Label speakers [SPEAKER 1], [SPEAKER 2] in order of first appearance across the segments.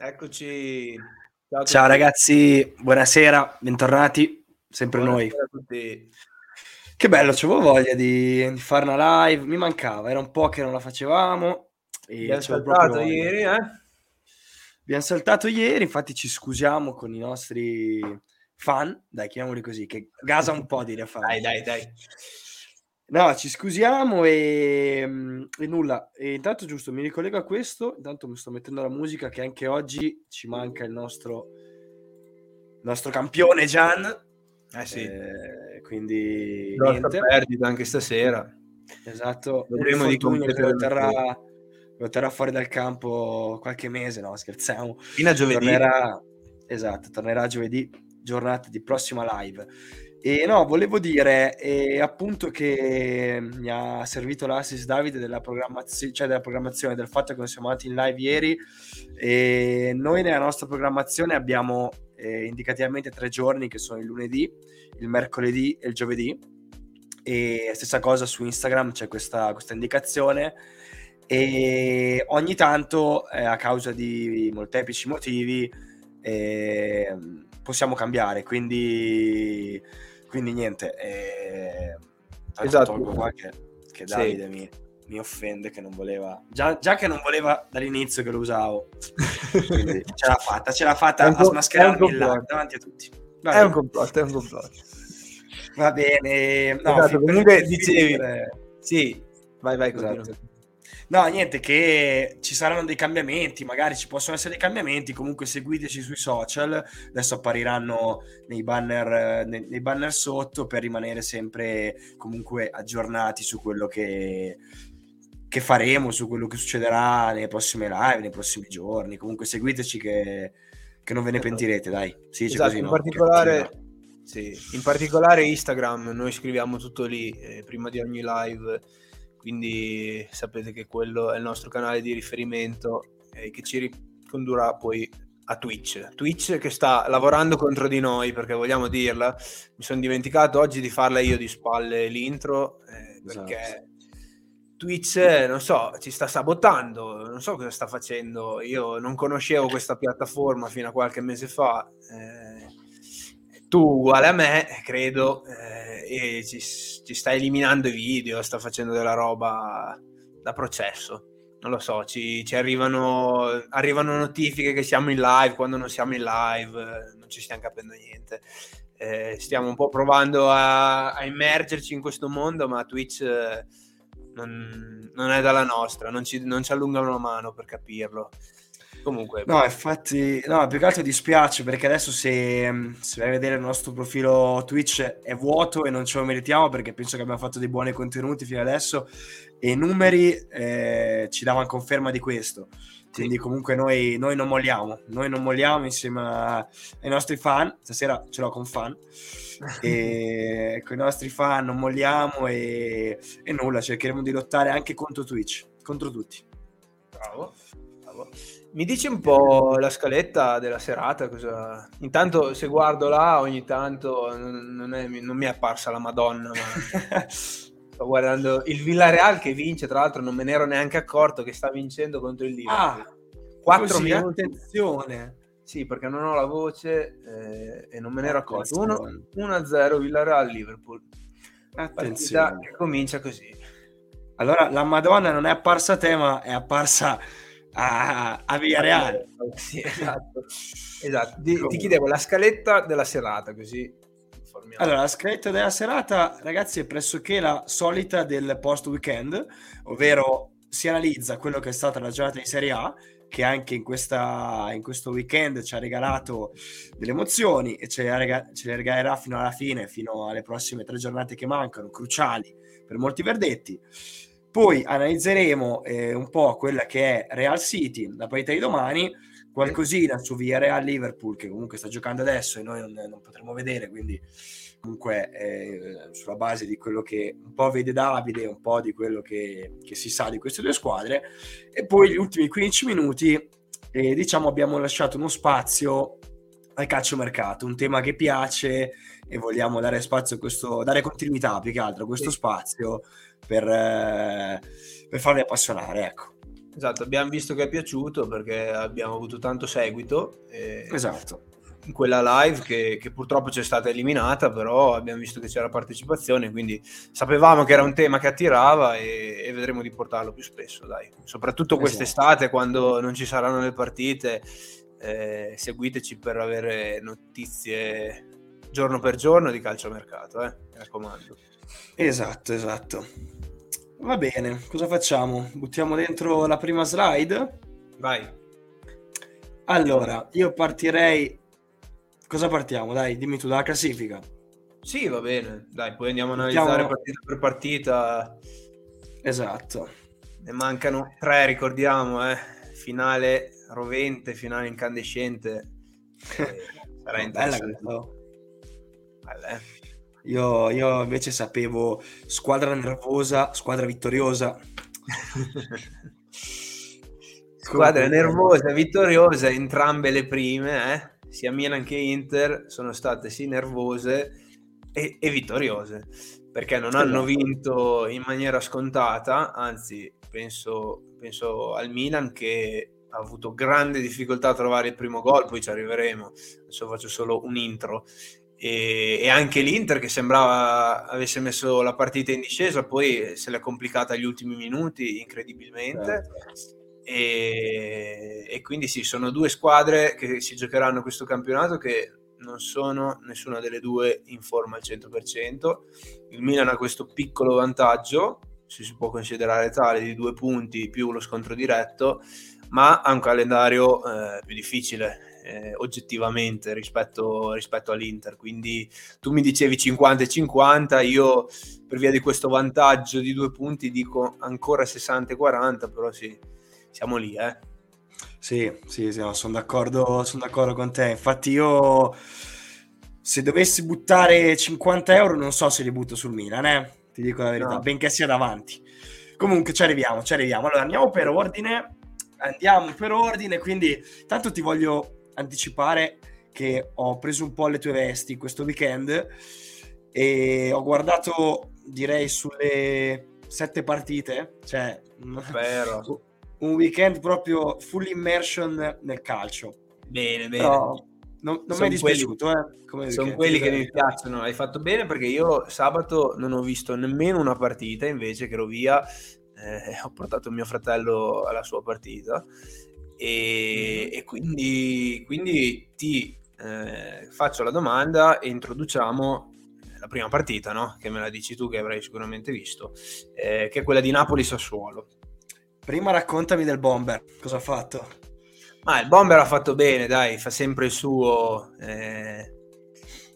[SPEAKER 1] Eccoci.
[SPEAKER 2] Ciao, Ciao ragazzi, buonasera, bentornati, sempre buonasera noi. Che bello, c'avevo voglia di, di, fare una live, mi mancava, era un po' che non la facevamo.
[SPEAKER 1] E Abbiamo saltato ieri, eh?
[SPEAKER 2] Abbiamo saltato ieri, infatti ci scusiamo con i nostri fan, dai, chiamiamoli così, che gasa un po' dire fan.
[SPEAKER 1] Dai, dai, dai.
[SPEAKER 2] No, ci scusiamo e, mm, e nulla. E intanto giusto, mi ricollego a questo, intanto mi sto mettendo la musica che anche oggi ci manca il nostro, il nostro campione Gian.
[SPEAKER 1] Eh sì.
[SPEAKER 2] Eh, quindi
[SPEAKER 1] niente. perdita anche stasera.
[SPEAKER 2] Esatto. Vedremo di lo terrà, lo terrà fuori dal campo qualche mese, no scherziamo.
[SPEAKER 1] Fino a giovedì.
[SPEAKER 2] Tornerà, esatto, tornerà giovedì, giornata di prossima live. E no, volevo dire eh, appunto che mi ha servito l'assist Davide della, programmazio- cioè della programmazione, del fatto che siamo andati in live ieri e noi nella nostra programmazione abbiamo eh, indicativamente tre giorni che sono il lunedì, il mercoledì e il giovedì. E stessa cosa su Instagram c'è questa, questa indicazione. E ogni tanto eh, a causa di molteplici motivi eh, possiamo cambiare quindi quindi niente, eh, esatto. tolgo qua che, che Davide sì. mi, mi, offende che non voleva, già, già, che non voleva dall'inizio che lo usavo, quindi ce l'ha fatta, ce l'ha fatta a smascherarmi là davanti a tutti.
[SPEAKER 1] Va è un complotto, è un complotto.
[SPEAKER 2] Va bene,
[SPEAKER 1] no, esatto, comunque dicevi, sì, vai vai, esatto.
[SPEAKER 2] No, niente, che ci saranno dei cambiamenti, magari ci possono essere dei cambiamenti, comunque seguiteci sui social, adesso appariranno nei banner, nei, nei banner sotto per rimanere sempre comunque aggiornati su quello che, che faremo, su quello che succederà nelle prossime live, nei prossimi giorni, comunque seguiteci che, che non ve ne pentirete, dai.
[SPEAKER 1] Si esatto, così, in no? particolare... Sì, in particolare Instagram, noi scriviamo tutto lì eh, prima di ogni live quindi sapete che quello è il nostro canale di riferimento e che ci ricondurrà poi a Twitch. Twitch che sta lavorando contro di noi, perché vogliamo dirla, mi sono dimenticato oggi di farla io di spalle l'intro, eh, perché esatto. Twitch, non so, ci sta sabotando, non so cosa sta facendo. Io non conoscevo questa piattaforma fino a qualche mese fa. Eh, tu uguale a me, credo, eh, e ci, ci, sta eliminando i video, sta facendo della roba da processo. Non lo so, ci, ci arrivano, arrivano, notifiche che siamo in live quando non siamo in live, non ci stiamo capendo niente. Eh, stiamo un po' provando a, a, immergerci in questo mondo, ma Twitch eh, non, non, è dalla nostra, non ci, non ci allungano la mano per capirlo. Comunque,
[SPEAKER 2] no, infatti, no, più che altro dispiace perché adesso se, se, vai a vedere il nostro profilo Twitch è vuoto e non ce lo meritiamo perché penso che abbiamo fatto dei buoni contenuti fino adesso e i numeri eh, ci davano conferma di questo. Quindi comunque noi, noi, non molliamo, noi non molliamo insieme ai nostri fan, stasera ce l'ho con fan, e con i nostri fan non molliamo e, e nulla, cercheremo di lottare anche contro Twitch, contro tutti.
[SPEAKER 1] Bravo, bravo. Mi dici un po' la scaletta della serata? Cosa... Intanto se guardo là ogni tanto non, è, non mi è apparsa la Madonna, ma sto guardando il Villarreal che vince, tra l'altro non me ne ero neanche accorto che sta vincendo contro il Liverpool. Ah,
[SPEAKER 2] 4 minuti. Attenzione.
[SPEAKER 1] Sì, perché non ho la voce eh, e non me ne ero accorto. 1-0 Villarreal-Liverpool. Attenzione. Che comincia così.
[SPEAKER 2] Allora, la Madonna non è apparsa a te, ma è apparsa a, a Villarreal.
[SPEAKER 1] Sì, esatto. esatto. Ti, ti, chiedevo la scaletta della serata, così.
[SPEAKER 2] Allora, la scaletta della serata, ragazzi, è pressoché la solita del post weekend, ovvero si analizza quello che è stata la giornata di Serie A, che anche in, questa, in questo weekend ci ha regalato delle emozioni e ce le, rega- ce le regalerà fino alla fine, fino alle prossime tre giornate che mancano, cruciali per molti verdetti. Poi analizzeremo eh, un po' quella che è Real City, la partita di domani, qualcosina su via Real Liverpool che comunque sta giocando adesso e noi non, non potremo vedere, quindi comunque eh, sulla base di quello che un po' vede Davide, un po' di quello che, che si sa di queste due squadre. E poi gli ultimi 15 minuti eh, diciamo abbiamo lasciato uno spazio al calciomercato, un tema che piace e vogliamo dare spazio a questo, dare continuità più che altro a questo spazio per, eh, per farli appassionare, ecco.
[SPEAKER 1] Esatto, abbiamo visto che è piaciuto perché abbiamo avuto tanto seguito.
[SPEAKER 2] esatto.
[SPEAKER 1] In quella live che, che, purtroppo c'è stata eliminata, però abbiamo visto che c'era partecipazione, quindi sapevamo che era un tema che attirava e, e vedremo di portarlo più spesso, dai. Soprattutto esatto. quest'estate quando non ci saranno le partite, eh, seguiteci per avere notizie giorno per giorno di calciomercato, eh? mi raccomando.
[SPEAKER 2] Esatto, esatto. Va bene, cosa facciamo? Buttiamo dentro la prima slide?
[SPEAKER 1] Vai.
[SPEAKER 2] Allora, io partirei... Cosa partiamo? Dai, dimmi tu, dalla classifica.
[SPEAKER 1] Sì, va bene. Dai, poi andiamo a analizzare Buttiamo... partita per partita.
[SPEAKER 2] Esatto.
[SPEAKER 1] Ne mancano tre, ricordiamo, eh. Finale rovente, finale incandescente.
[SPEAKER 2] sarà interessante. Bella, Bella, eh. Io, io invece sapevo squadra nervosa, squadra vittoriosa.
[SPEAKER 1] squadra nervosa, vittoriosa, entrambe le prime, eh? sia Milan che Inter sono state sì nervose e, e vittoriose, perché non hanno esatto. vinto in maniera scontata, anzi penso, penso al Milan che ha avuto grande difficoltà a trovare il primo gol, poi ci arriveremo, adesso faccio solo un intro, e, e, anche l'Inter che sembrava avesse messo la partita in discesa, poi se l'è complicata agli ultimi minuti incredibilmente. Certo. E, e, quindi sì, sono due squadre che si giocheranno questo campionato che non sono nessuna delle due in forma al 100%. Il Milan ha questo piccolo vantaggio, se si può considerare tale, di due punti più lo scontro diretto, ma ha un calendario eh, più difficile eh, oggettivamente rispetto, rispetto, all'Inter. Quindi tu mi dicevi 50 e 50, io per via di questo vantaggio di due punti dico ancora 60 e 40, però sì, siamo lì, eh.
[SPEAKER 2] Sì, sì, sì no, sono, d'accordo, sono d'accordo con te. Infatti io se dovessi buttare 50 euro non so se li butto sul Milan, eh? ti dico la verità, no. benché sia davanti. Comunque ci arriviamo, ci arriviamo. Allora andiamo per ordine, andiamo per ordine, quindi tanto ti voglio anticipare che ho preso un po' le tue vesti questo weekend e ho guardato direi sulle sette partite, cioè
[SPEAKER 1] Vero.
[SPEAKER 2] un weekend proprio full immersion nel calcio.
[SPEAKER 1] Bene, bene. Però
[SPEAKER 2] non, non mi è dispiaciuto, quelli,
[SPEAKER 1] eh, sono quelli che mi piacciono. Hai fatto bene perché io sabato non ho visto nemmeno una partita, invece che ero via, eh, ho portato mio fratello alla sua partita e, e quindi, quindi, ti eh, faccio la domanda e introduciamo la prima partita, no? che me la dici tu che avrai sicuramente visto, eh, che è quella di Napoli-Sassuolo.
[SPEAKER 2] Prima raccontami del Bomber, cosa ha fatto?
[SPEAKER 1] Ma il Bomber ha fatto bene, dai, fa sempre il suo... Eh,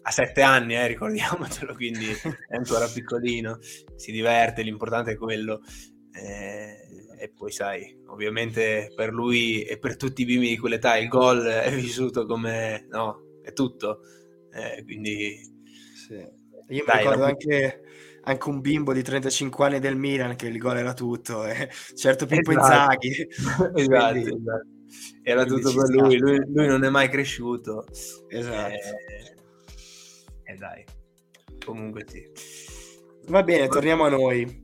[SPEAKER 1] a sette anni, eh, ricordiamocelo, quindi è ancora piccolino, si diverte, l'importante è quello. Eh, e poi sai, ovviamente per lui e per tutti i bimbi di quell'età il gol è vissuto come, no, è tutto. Eh, quindi...
[SPEAKER 2] Sì. Io Dai, mi ricordo anche, anche, un bimbo di 35 anni del Milan che il gol era tutto, eh. certo Pippo esatto. Inzaghi.
[SPEAKER 1] esatto, quindi, esatto. Era tutto per lui. lui. lui, non è mai cresciuto.
[SPEAKER 2] Esatto. E
[SPEAKER 1] eh, eh, dai, comunque sì.
[SPEAKER 2] Va bene, torniamo a noi.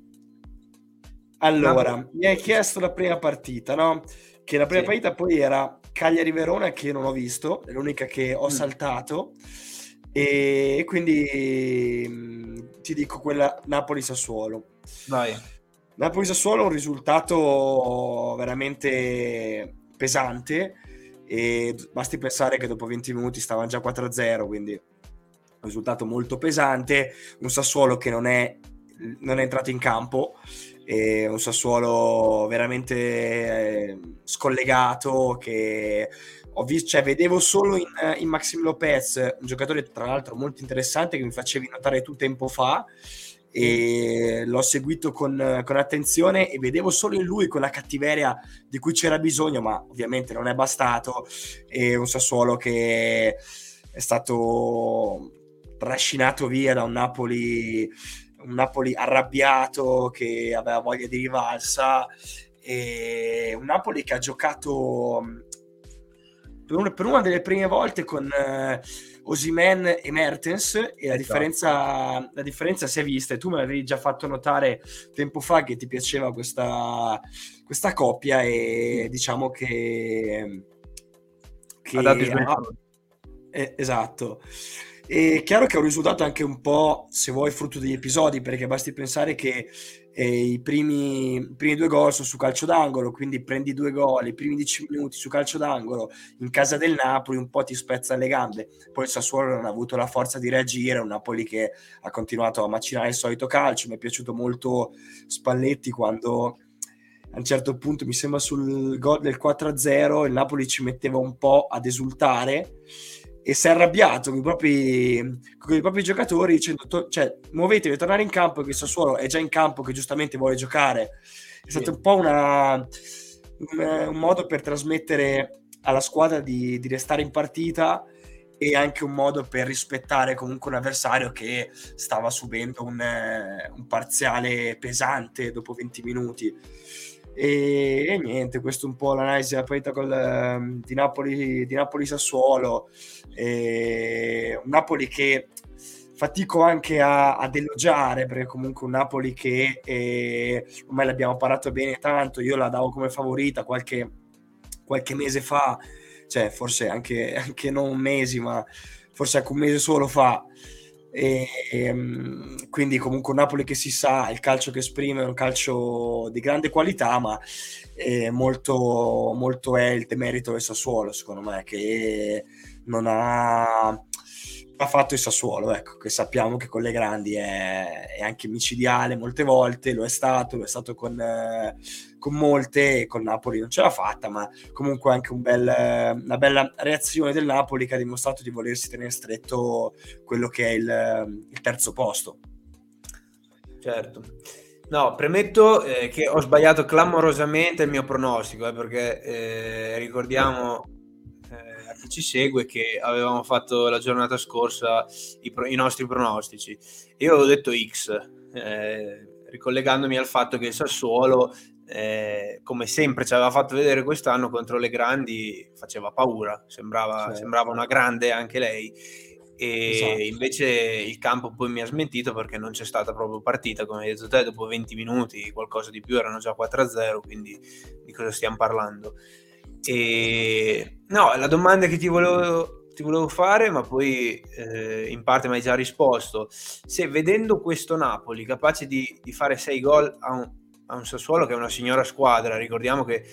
[SPEAKER 2] Allora, no. mi hai chiesto la prima partita, no? Che la prima sì. partita poi era Cagliari-Verona che non ho visto, è l'unica che ho mm. saltato e quindi mh, mm, ti dico quella Napoli-Sassuolo.
[SPEAKER 1] Vai.
[SPEAKER 2] Napoli-Sassuolo è un risultato veramente pesante e basti pensare che dopo 20 minuti stavano già 4-0, quindi un risultato molto pesante, un Sassuolo che non è, non è entrato in campo e un Sassuolo veramente eh, scollegato che ho visto, cioè, vedevo solo in, in Maxim Lopez, un giocatore tra l'altro molto interessante che mi facevi notare tu tempo fa e l'ho seguito con, con, attenzione e vedevo solo in lui quella cattiveria di cui c'era bisogno, ma ovviamente non è bastato. E un Sassuolo che è stato trascinato via da un Napoli un Napoli arrabbiato che aveva voglia di rivalsa e un Napoli che ha giocato per una, per una delle prime volte con eh, Osimen e Mertens e la esatto. differenza, la differenza si è vista e tu me l'avevi già fatto notare tempo fa che ti piaceva questa, questa coppia e diciamo che,
[SPEAKER 1] che ha dato il
[SPEAKER 2] eh, esatto è chiaro che è un risultato anche un po', se vuoi, frutto degli episodi, perché basti pensare che eh, i, primi, i, primi, due gol sono su calcio d'angolo, quindi prendi due gol, i primi dieci minuti su calcio d'angolo in casa del Napoli, un po' ti spezza le gambe. Poi il Sassuolo non ha avuto la forza di reagire, un Napoli che ha continuato a macinare il solito calcio. Mi è piaciuto molto Spalletti quando a un certo punto mi sembra sul gol del 4-0 il Napoli ci metteva un po' ad esultare e si è arrabbiato con i propri, con i propri giocatori dicendo to- cioè muovetevi, tornare in campo che Sassuolo è già in campo che giustamente vuole giocare. È stato un po' una, un, un, modo per trasmettere alla squadra di, di, restare in partita e anche un modo per rispettare comunque un avversario che stava subendo un, un parziale pesante dopo 20 minuti e, e, niente, questo è un po' l'analisi della partita col, ehm, di, Napoli, di Napoli Sassuolo. E un Napoli che fatico anche a, ad elogiare perché comunque un Napoli che eh, ormai l'abbiamo parlato bene tanto io la davo come favorita qualche, qualche mese fa cioè forse anche, anche non mesi ma forse anche un mese solo fa e, ehm, quindi comunque un Napoli che si sa, il calcio che esprime è un calcio di grande qualità, ma è molto, molto è il demerito del Sassuolo, secondo me, che non ha ha fatto il Sassuolo, ecco, che sappiamo che con le grandi è, è anche micidiale molte volte, lo è stato, lo è stato con, eh, con molte, con Napoli non ce l'ha fatta, ma comunque anche un bel, una bella reazione del Napoli che ha dimostrato di volersi tenere stretto quello che è il, il terzo posto.
[SPEAKER 1] Certo. No, premetto eh, che ho sbagliato clamorosamente il mio pronostico, eh, perché eh, ricordiamo ci segue che avevamo fatto la giornata scorsa i, pro- i nostri pronostici. Io avevo detto X, eh, ricollegandomi al fatto che il Sassuolo, eh, come sempre ci aveva fatto vedere quest'anno contro le grandi, faceva paura, sembrava, certo. sembrava una grande anche lei. E esatto. invece il campo poi mi ha smentito perché non c'è stata proprio partita, come hai detto te, dopo 20 minuti, qualcosa di più, erano già 4-0, quindi di cosa stiamo parlando? E no, la domanda che ti volevo, ti volevo fare, ma poi eh, in parte mi hai già risposto, se vedendo questo Napoli capace di, di fare 6 gol a un, a un, Sassuolo che è una signora squadra, ricordiamo che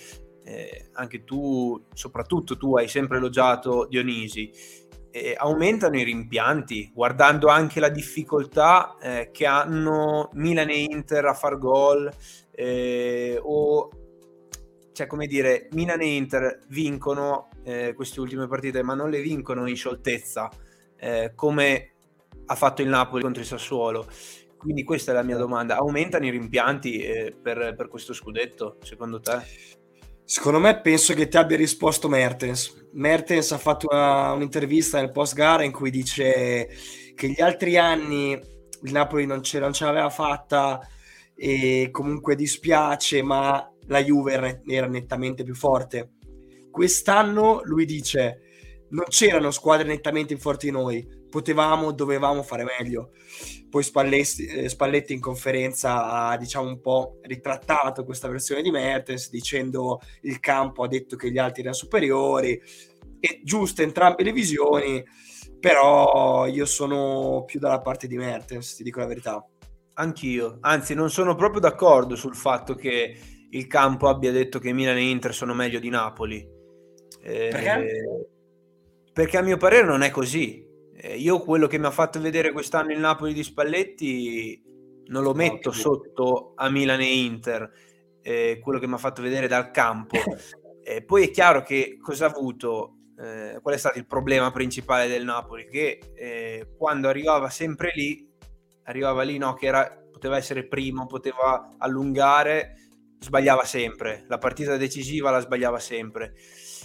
[SPEAKER 1] eh, anche tu, soprattutto tu, hai sempre elogiato Dionisi, eh, aumentano i rimpianti, guardando anche la difficoltà eh, che hanno Milan e Inter a far gol eh, o cioè come dire, Milan e Inter vincono eh, queste ultime partite, ma non le vincono in scioltezza, eh, come ha fatto il Napoli contro il Sassuolo. Quindi questa è la mia domanda. Aumentano i rimpianti eh, per, per, questo scudetto, secondo te?
[SPEAKER 2] Secondo me penso che ti abbia risposto Mertens. Mertens ha fatto una, un'intervista nel post gara in cui dice che gli altri anni il Napoli non ce, non ce l'aveva fatta e comunque dispiace, ma la Juve era nettamente più forte. Quest'anno lui dice non c'erano squadre nettamente più forti di noi, potevamo, dovevamo fare meglio. Poi Spalletti, eh, Spalletti in conferenza ha diciamo un po' ritrattato questa versione di Mertens dicendo il campo ha detto che gli altri erano superiori e giuste entrambe le visioni, però io sono più dalla parte di Mertens, ti dico la verità.
[SPEAKER 1] Anch'io, anzi non sono proprio d'accordo sul fatto che il campo abbia detto che Milan e Inter sono meglio di Napoli.
[SPEAKER 2] Eh, perché?
[SPEAKER 1] Perché a mio parere non è così. Eh, io quello che mi ha fatto vedere quest'anno il Napoli di Spalletti non lo metto no, sotto a Milan e Inter, eh, quello che mi ha fatto vedere dal campo. Eh, poi è chiaro che cosa ha avuto, eh, qual è stato il problema principale del Napoli, che eh, quando arrivava sempre lì, arrivava lì no, che era, poteva essere primo, poteva allungare, sbagliava sempre, la partita decisiva la sbagliava sempre.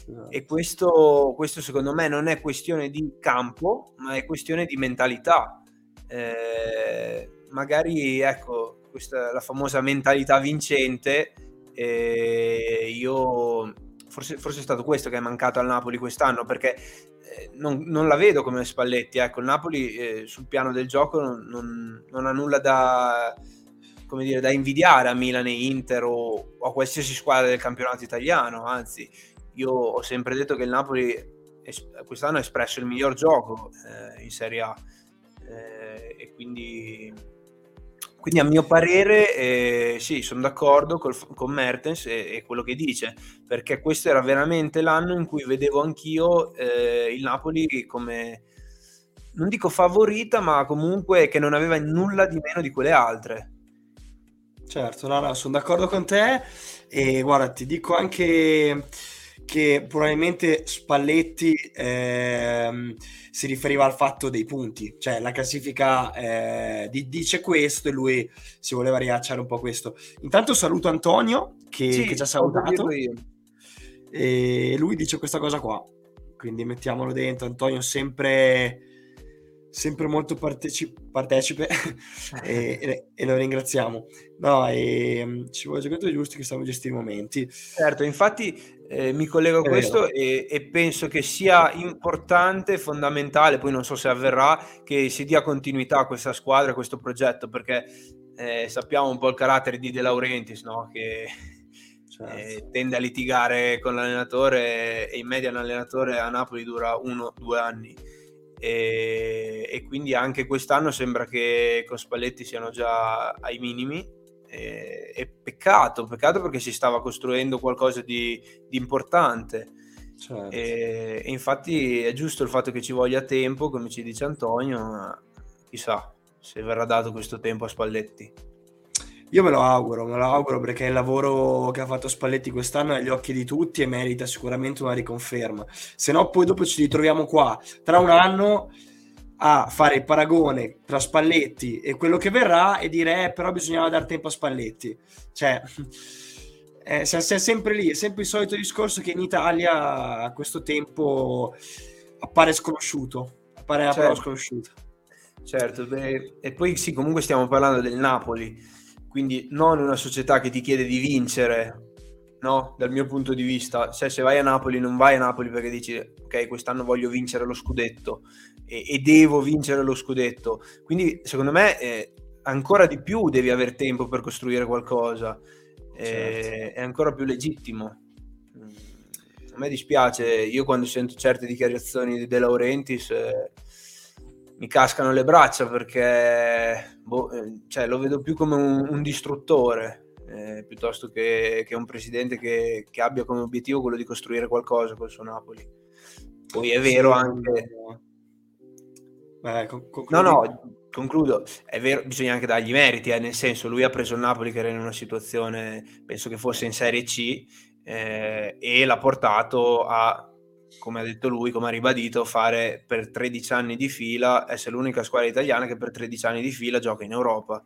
[SPEAKER 1] Esatto. E questo, questo, secondo me non è questione di campo, ma è questione di mentalità. Eh, magari ecco, questa la famosa mentalità vincente. Eh, io forse, forse, è stato questo che è mancato al Napoli quest'anno, perché eh, non, non, la vedo come Spalletti. Ecco, il Napoli eh, sul piano del gioco non, non, non, ha nulla da, come dire, da invidiare a Milan e Inter o, o, a qualsiasi squadra del campionato italiano. Anzi, io ho sempre detto che il Napoli es- quest'anno ha espresso il miglior gioco eh, in Serie A. Eh, e quindi quindi a mio parere eh, sì, sono d'accordo col, con Mertens e, e, quello che dice, perché questo era veramente l'anno in cui vedevo anch'io eh, il Napoli come, non dico favorita, ma comunque che non aveva nulla di meno di quelle altre.
[SPEAKER 2] Certo, no, no, sono d'accordo con te e guarda, ti dico anche che probabilmente Spalletti ehm, si riferiva al fatto dei punti, cioè la classifica eh, dice questo e lui si voleva riacciare un po' questo. Intanto saluto Antonio che, sì, che ci ha salutato e lui dice questa cosa qua, quindi mettiamolo dentro. Antonio sempre sempre molto parteci- partecipe e, e, e, lo ringraziamo. No, e, um, ci vuole giocatori giusti che sanno gestire i momenti.
[SPEAKER 1] Certo, infatti eh, mi collego a questo e, e, penso che sia importante, fondamentale, poi non so se avverrà, che si dia continuità a questa squadra, a questo progetto, perché eh, sappiamo un po' il carattere di De Laurentiis, no? che certo. eh, tende a litigare con l'allenatore e in media un allenatore a Napoli dura uno o due anni e, e, quindi anche quest'anno sembra che con Spalletti siano già ai minimi e, e peccato, peccato perché si stava costruendo qualcosa di, di importante certo. e, e, infatti è giusto il fatto che ci voglia tempo come ci dice Antonio ma chissà se verrà dato questo tempo a Spalletti
[SPEAKER 2] io me lo auguro, me lo auguro perché il lavoro che ha fatto Spalletti quest'anno è agli occhi di tutti e merita sicuramente una riconferma. Se no, poi dopo ci ritroviamo qua tra un anno a fare il paragone tra Spalletti e quello che verrà e dire eh, però bisognava dare tempo a Spalletti. Cioè, eh, sei, sempre lì, è sempre il solito discorso che in Italia a questo tempo appare sconosciuto, appare certo. sconosciuto.
[SPEAKER 1] Certo, beh, e poi sì, comunque stiamo parlando del Napoli quindi non una società che ti chiede di vincere, no? Dal mio punto di vista, cioè se vai a Napoli non vai a Napoli perché dici ok quest'anno voglio vincere lo scudetto e, e devo vincere lo scudetto, quindi secondo me eh, ancora di più devi avere tempo per costruire qualcosa, eh, certo. è ancora più legittimo. A me dispiace, io quando sento certe dichiarazioni di De Laurentiis eh, mi cascano le braccia perché boh, eh, cioè, lo vedo più come un, un distruttore eh, piuttosto che, che, un presidente che, che, abbia come obiettivo quello di costruire qualcosa col suo Napoli. Poi è vero sì, Beh, no, no, concludo. È vero, bisogna anche dargli meriti, eh, nel senso lui ha preso il Napoli che era in una situazione, penso che fosse in Serie C, eh, e l'ha portato a come ha detto lui, come ha ribadito, fare per 13 anni di fila, essere l'unica squadra italiana che per 13 anni di fila gioca in Europa.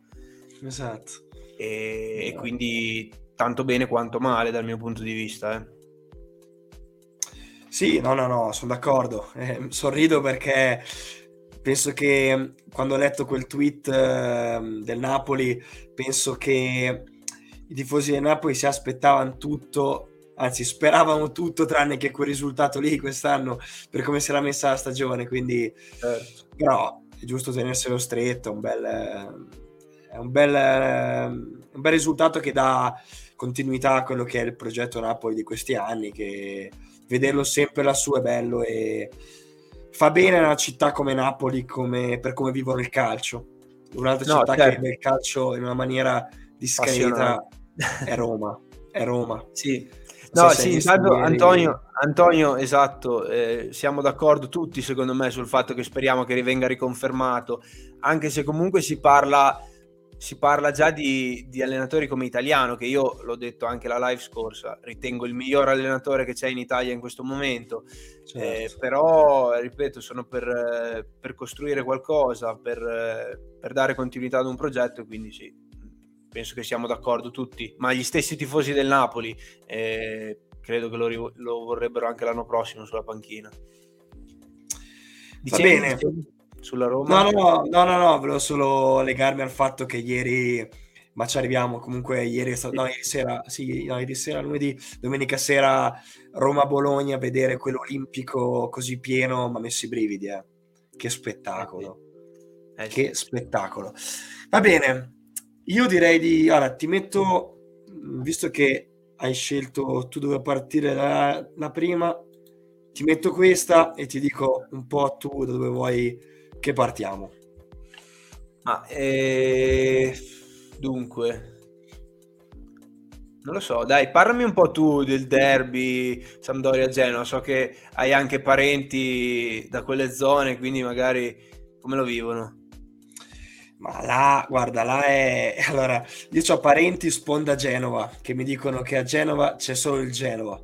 [SPEAKER 2] Esatto.
[SPEAKER 1] E, esatto. e quindi tanto bene quanto male dal mio punto di vista. Eh.
[SPEAKER 2] Sì, no, no, no, sono d'accordo. Eh, sorrido perché penso che quando ho letto quel tweet eh, del Napoli, penso che i tifosi del Napoli si aspettavano tutto anzi speravamo tutto tranne che quel risultato lì quest'anno per come si era messa la stagione, quindi certo. però è giusto tenerselo stretto, un bel, è un bel, un bel risultato che dà continuità a quello che è il progetto Napoli di questi anni, che vederlo sempre lassù è bello e fa bene a una città come Napoli come, per come vivono il calcio. Un'altra no, città certo. che vive il calcio in una maniera discreta è Roma. È Roma.
[SPEAKER 1] Sì, No, sì, intanto Antonio, Antonio, esatto, eh, siamo d'accordo tutti secondo me sul fatto che speriamo che rivenga riconfermato, anche se comunque si parla, si parla già di, di, allenatori come Italiano, che io l'ho detto anche la live scorsa, ritengo il miglior allenatore che c'è in Italia in questo momento, certo. eh, però ripeto, sono per, per costruire qualcosa, per, per dare continuità ad un progetto, quindi sì, penso che siamo d'accordo tutti, ma gli stessi tifosi del Napoli eh, credo che lo, lo, vorrebbero anche l'anno prossimo sulla panchina.
[SPEAKER 2] Va bene. Sulla Roma? No, no, no, no, no, volevo solo legarmi al fatto che ieri ma ci arriviamo. Comunque, ieri, stato, no, ieri sera, sì, no, ieri sera, lunedì, domenica sera, Roma-Bologna, vedere quello olimpico così pieno, mi ha messo i brividi. Eh. Che spettacolo! Eh, sì. che spettacolo! Va bene, io direi di. Allora, ti metto, visto che hai scelto tu dove partire la, la prima, ti metto questa e ti dico un po' tu da dove vuoi che partiamo.
[SPEAKER 1] Ma eh, dunque, non lo so, dai, parlami un po' tu del derby Sampdoria-Genoa. So che hai anche parenti da quelle zone, quindi magari come lo vivono?
[SPEAKER 2] Ma là, guarda, là è... Allora, io ho parenti sponda Genova che mi dicono che a Genova c'è solo il Genova.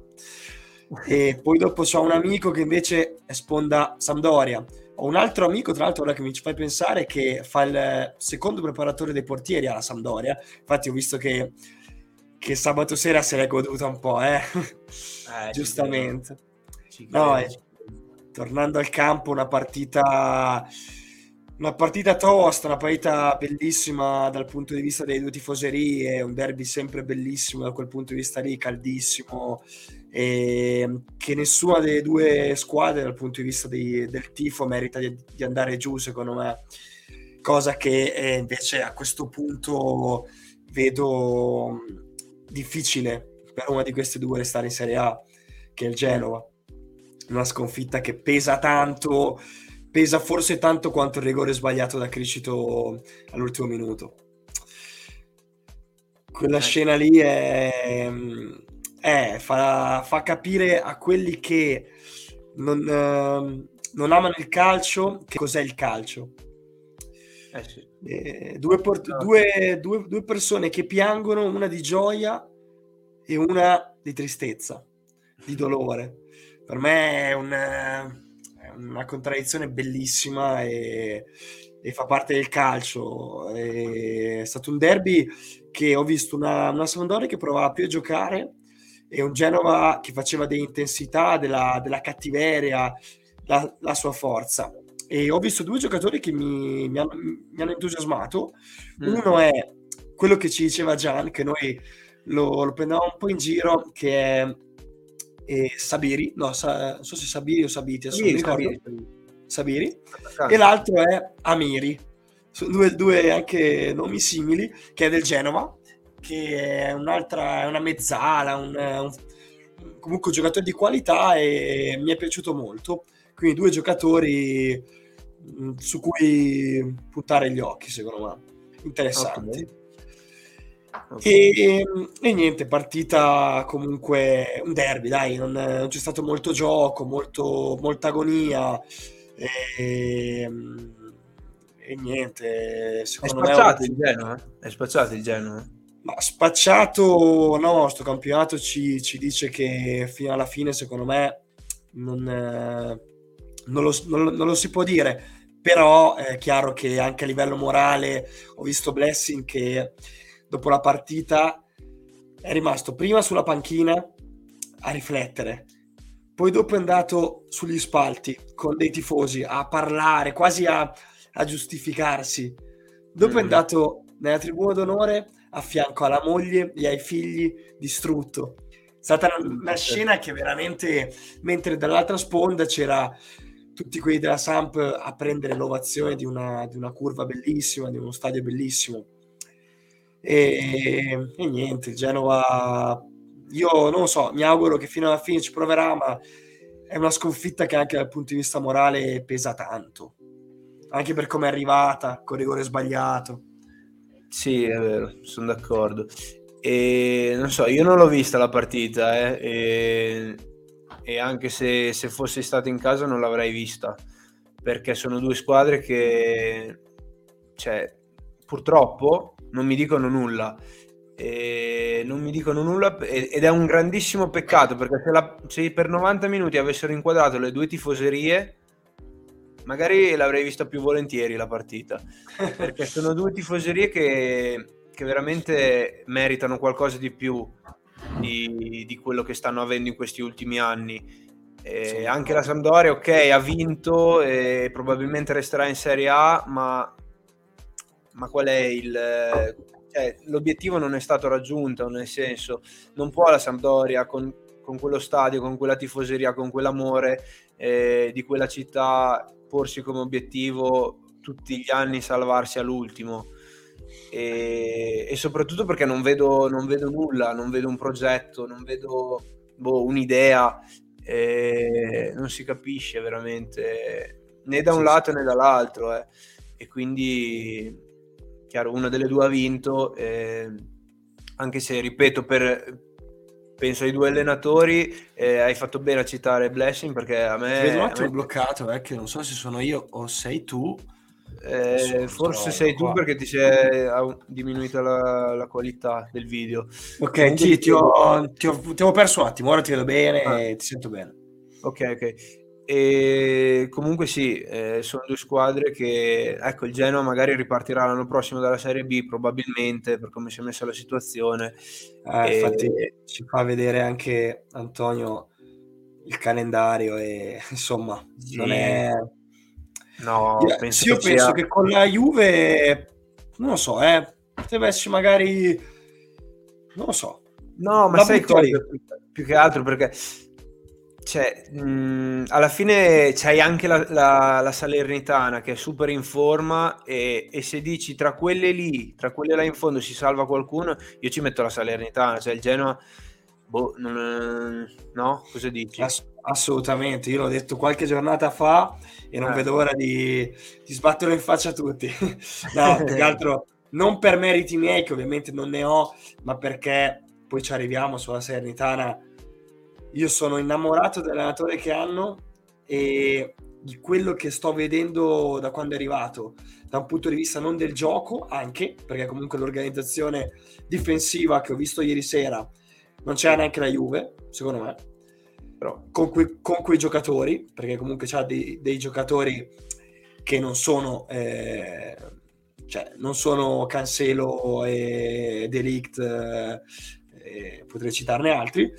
[SPEAKER 2] E poi dopo ho un amico che invece è sponda Sampdoria ho un altro amico, tra l'altro, ora che mi ci fai pensare, che fa il secondo preparatore dei portieri alla Sampdoria. Infatti, ho visto che, che sabato sera se l'è goduta un po', eh? eh giustamente. No, eh, tornando al campo, una partita. Una partita tosta, una partita bellissima dal punto di vista delle due tifoserie, un derby sempre bellissimo da quel punto di vista lì, caldissimo, e che nessuna delle due squadre dal punto di vista di, del tifo merita di, di, andare giù secondo me. Cosa che eh, invece a questo punto vedo difficile per una di queste due restare in Serie A che è il Genova. Una sconfitta che pesa tanto pesa forse tanto quanto il rigore sbagliato da Criscito all'ultimo minuto. Quella scena lì è eh, fa, fa, capire a quelli che non, uh, non, amano il calcio che cos'è il calcio. Eh sì. eh, due, port- due, due, due, persone che piangono, una di gioia e una di tristezza, di dolore. Per me è, un, è una contraddizione bellissima e, e, fa parte del calcio. È stato un derby che ho visto una, una Sampdoria che provava più a giocare e un Genova che faceva dell'intensità, della, della cattiveria, la, la, sua forza. E ho visto due giocatori che mi, mi, hanno, mi hanno, entusiasmato. Mm. Uno è quello che ci diceva Gian, che noi lo, lo prendevamo un po' in giro, che è, è Sabiri, no, sa, non so se Sabiri o Sabiti, Sabiri, Sabiri. Sabiri. E l'altro è Amiri. Sono due, due anche nomi simili, che è del Genova, che è un'altra, è una mezzala, un, un, comunque un giocatore di qualità e mi è piaciuto molto. Quindi due giocatori mm, su cui puntare gli occhi, secondo me. Interessanti. Okay. Okay. E, e, niente, partita comunque un derby, dai, non, non c'è stato molto gioco, molto, molta agonia. E, e niente,
[SPEAKER 1] secondo è spacciato me... Il Genoa, eh? È spacciato il Genoa.
[SPEAKER 2] Ma spacciato, no, sto campionato ci, ci, dice che fino alla fine, secondo me, non, eh, non, lo, non, non, lo, si può dire. Però è chiaro che anche a livello morale ho visto Blessing che dopo la partita è rimasto prima sulla panchina a riflettere, poi dopo è andato sugli spalti con dei tifosi a parlare, quasi a, a giustificarsi. Dopo mm. è andato nella tribuna d'onore a fianco alla moglie e ai figli distrutto. È stata una, scena che veramente, mentre dall'altra sponda c'era tutti quelli della Samp a prendere l'ovazione di una, di una curva bellissima, di uno stadio bellissimo. E, e niente, Genova, io non so, mi auguro che fino alla fine ci proverà, ma è una sconfitta che anche dal punto di vista morale pesa tanto, anche per come è arrivata, con rigore sbagliato.
[SPEAKER 1] Sì, è vero, sono d'accordo. E non so, io non l'ho vista la partita, eh, e, e, anche se, se fossi stato in casa non l'avrei vista, perché sono due squadre che, cioè, purtroppo non mi dicono nulla. Non mi dicono nulla ed è un grandissimo peccato perché se, la, se per 90 minuti avessero inquadrato le due tifoserie magari l'avrei vista più volentieri la partita, perché sono due tifoserie che, che veramente meritano qualcosa di più di, di, quello che stanno avendo in questi ultimi anni. Eh, anche la Sampdoria, ok, ha vinto e probabilmente resterà in Serie A, ma, ma qual è il... cioè, l'obiettivo non è stato raggiunto, nel senso, non può la Sampdoria con, con quello stadio, con quella tifoseria, con quell'amore eh, di quella città porsi come obiettivo tutti gli anni salvarsi all'ultimo. E, e soprattutto perché non vedo, non vedo, nulla, non vedo un progetto, non vedo boh, un'idea, eh, non si capisce veramente né da un lato né dall'altro. Eh. E quindi, chiaro, una delle due ha vinto, eh, anche se, ripeto, per, penso ai due allenatori, eh, hai fatto bene a citare Blessing perché a me...
[SPEAKER 2] Vedo un
[SPEAKER 1] attimo
[SPEAKER 2] me... bloccato, eh, che non so se sono io o sei tu.
[SPEAKER 1] Eh, forse sei tu qua. perché ti sei diminuita la, la, qualità del video.
[SPEAKER 2] Ok, ti, ti, ho, ti, ho, ti, ho, perso un attimo, ora ti vedo bene ah. e ti sento bene.
[SPEAKER 1] Ok, ok. E comunque sì, eh, sono due squadre che, ecco, il Genoa magari ripartirà l'anno prossimo dalla Serie B, probabilmente, per come si è messa la situazione.
[SPEAKER 2] Eh, e... Infatti ci fa vedere anche Antonio il calendario e insomma, sì. non è
[SPEAKER 1] No,
[SPEAKER 2] io penso, io che, penso sia... che con la Juve, non lo so, eh, potrebbe essere magari, non lo so.
[SPEAKER 1] No, ma sai cosa? Più che altro perché cioè, mh, alla fine c'hai anche la, la, la, Salernitana che è super in forma e, e, se dici tra quelle lì, tra quelle là in fondo si salva qualcuno, io ci metto la Salernitana, cioè il Genoa, boh, non, no? Cosa dici?
[SPEAKER 2] Ass- assolutamente, io l'ho detto qualche giornata fa e non eh. vedo ora di, di sbatterlo in faccia a tutti. no, più che altro non per meriti miei, che ovviamente non ne ho, ma perché poi ci arriviamo sulla Salernitana. Io sono innamorato dell'allenatore che hanno e di quello che sto vedendo da quando è arrivato, da un punto di vista non del gioco, anche perché comunque l'organizzazione difensiva che ho visto ieri sera non c'era neanche la Juve, secondo me. Però con, que- con quei giocatori, perché comunque c'ha dei, dei giocatori che non sono, eh, cioè, non sono Cancelo e Delict, eh, potrei citarne altri,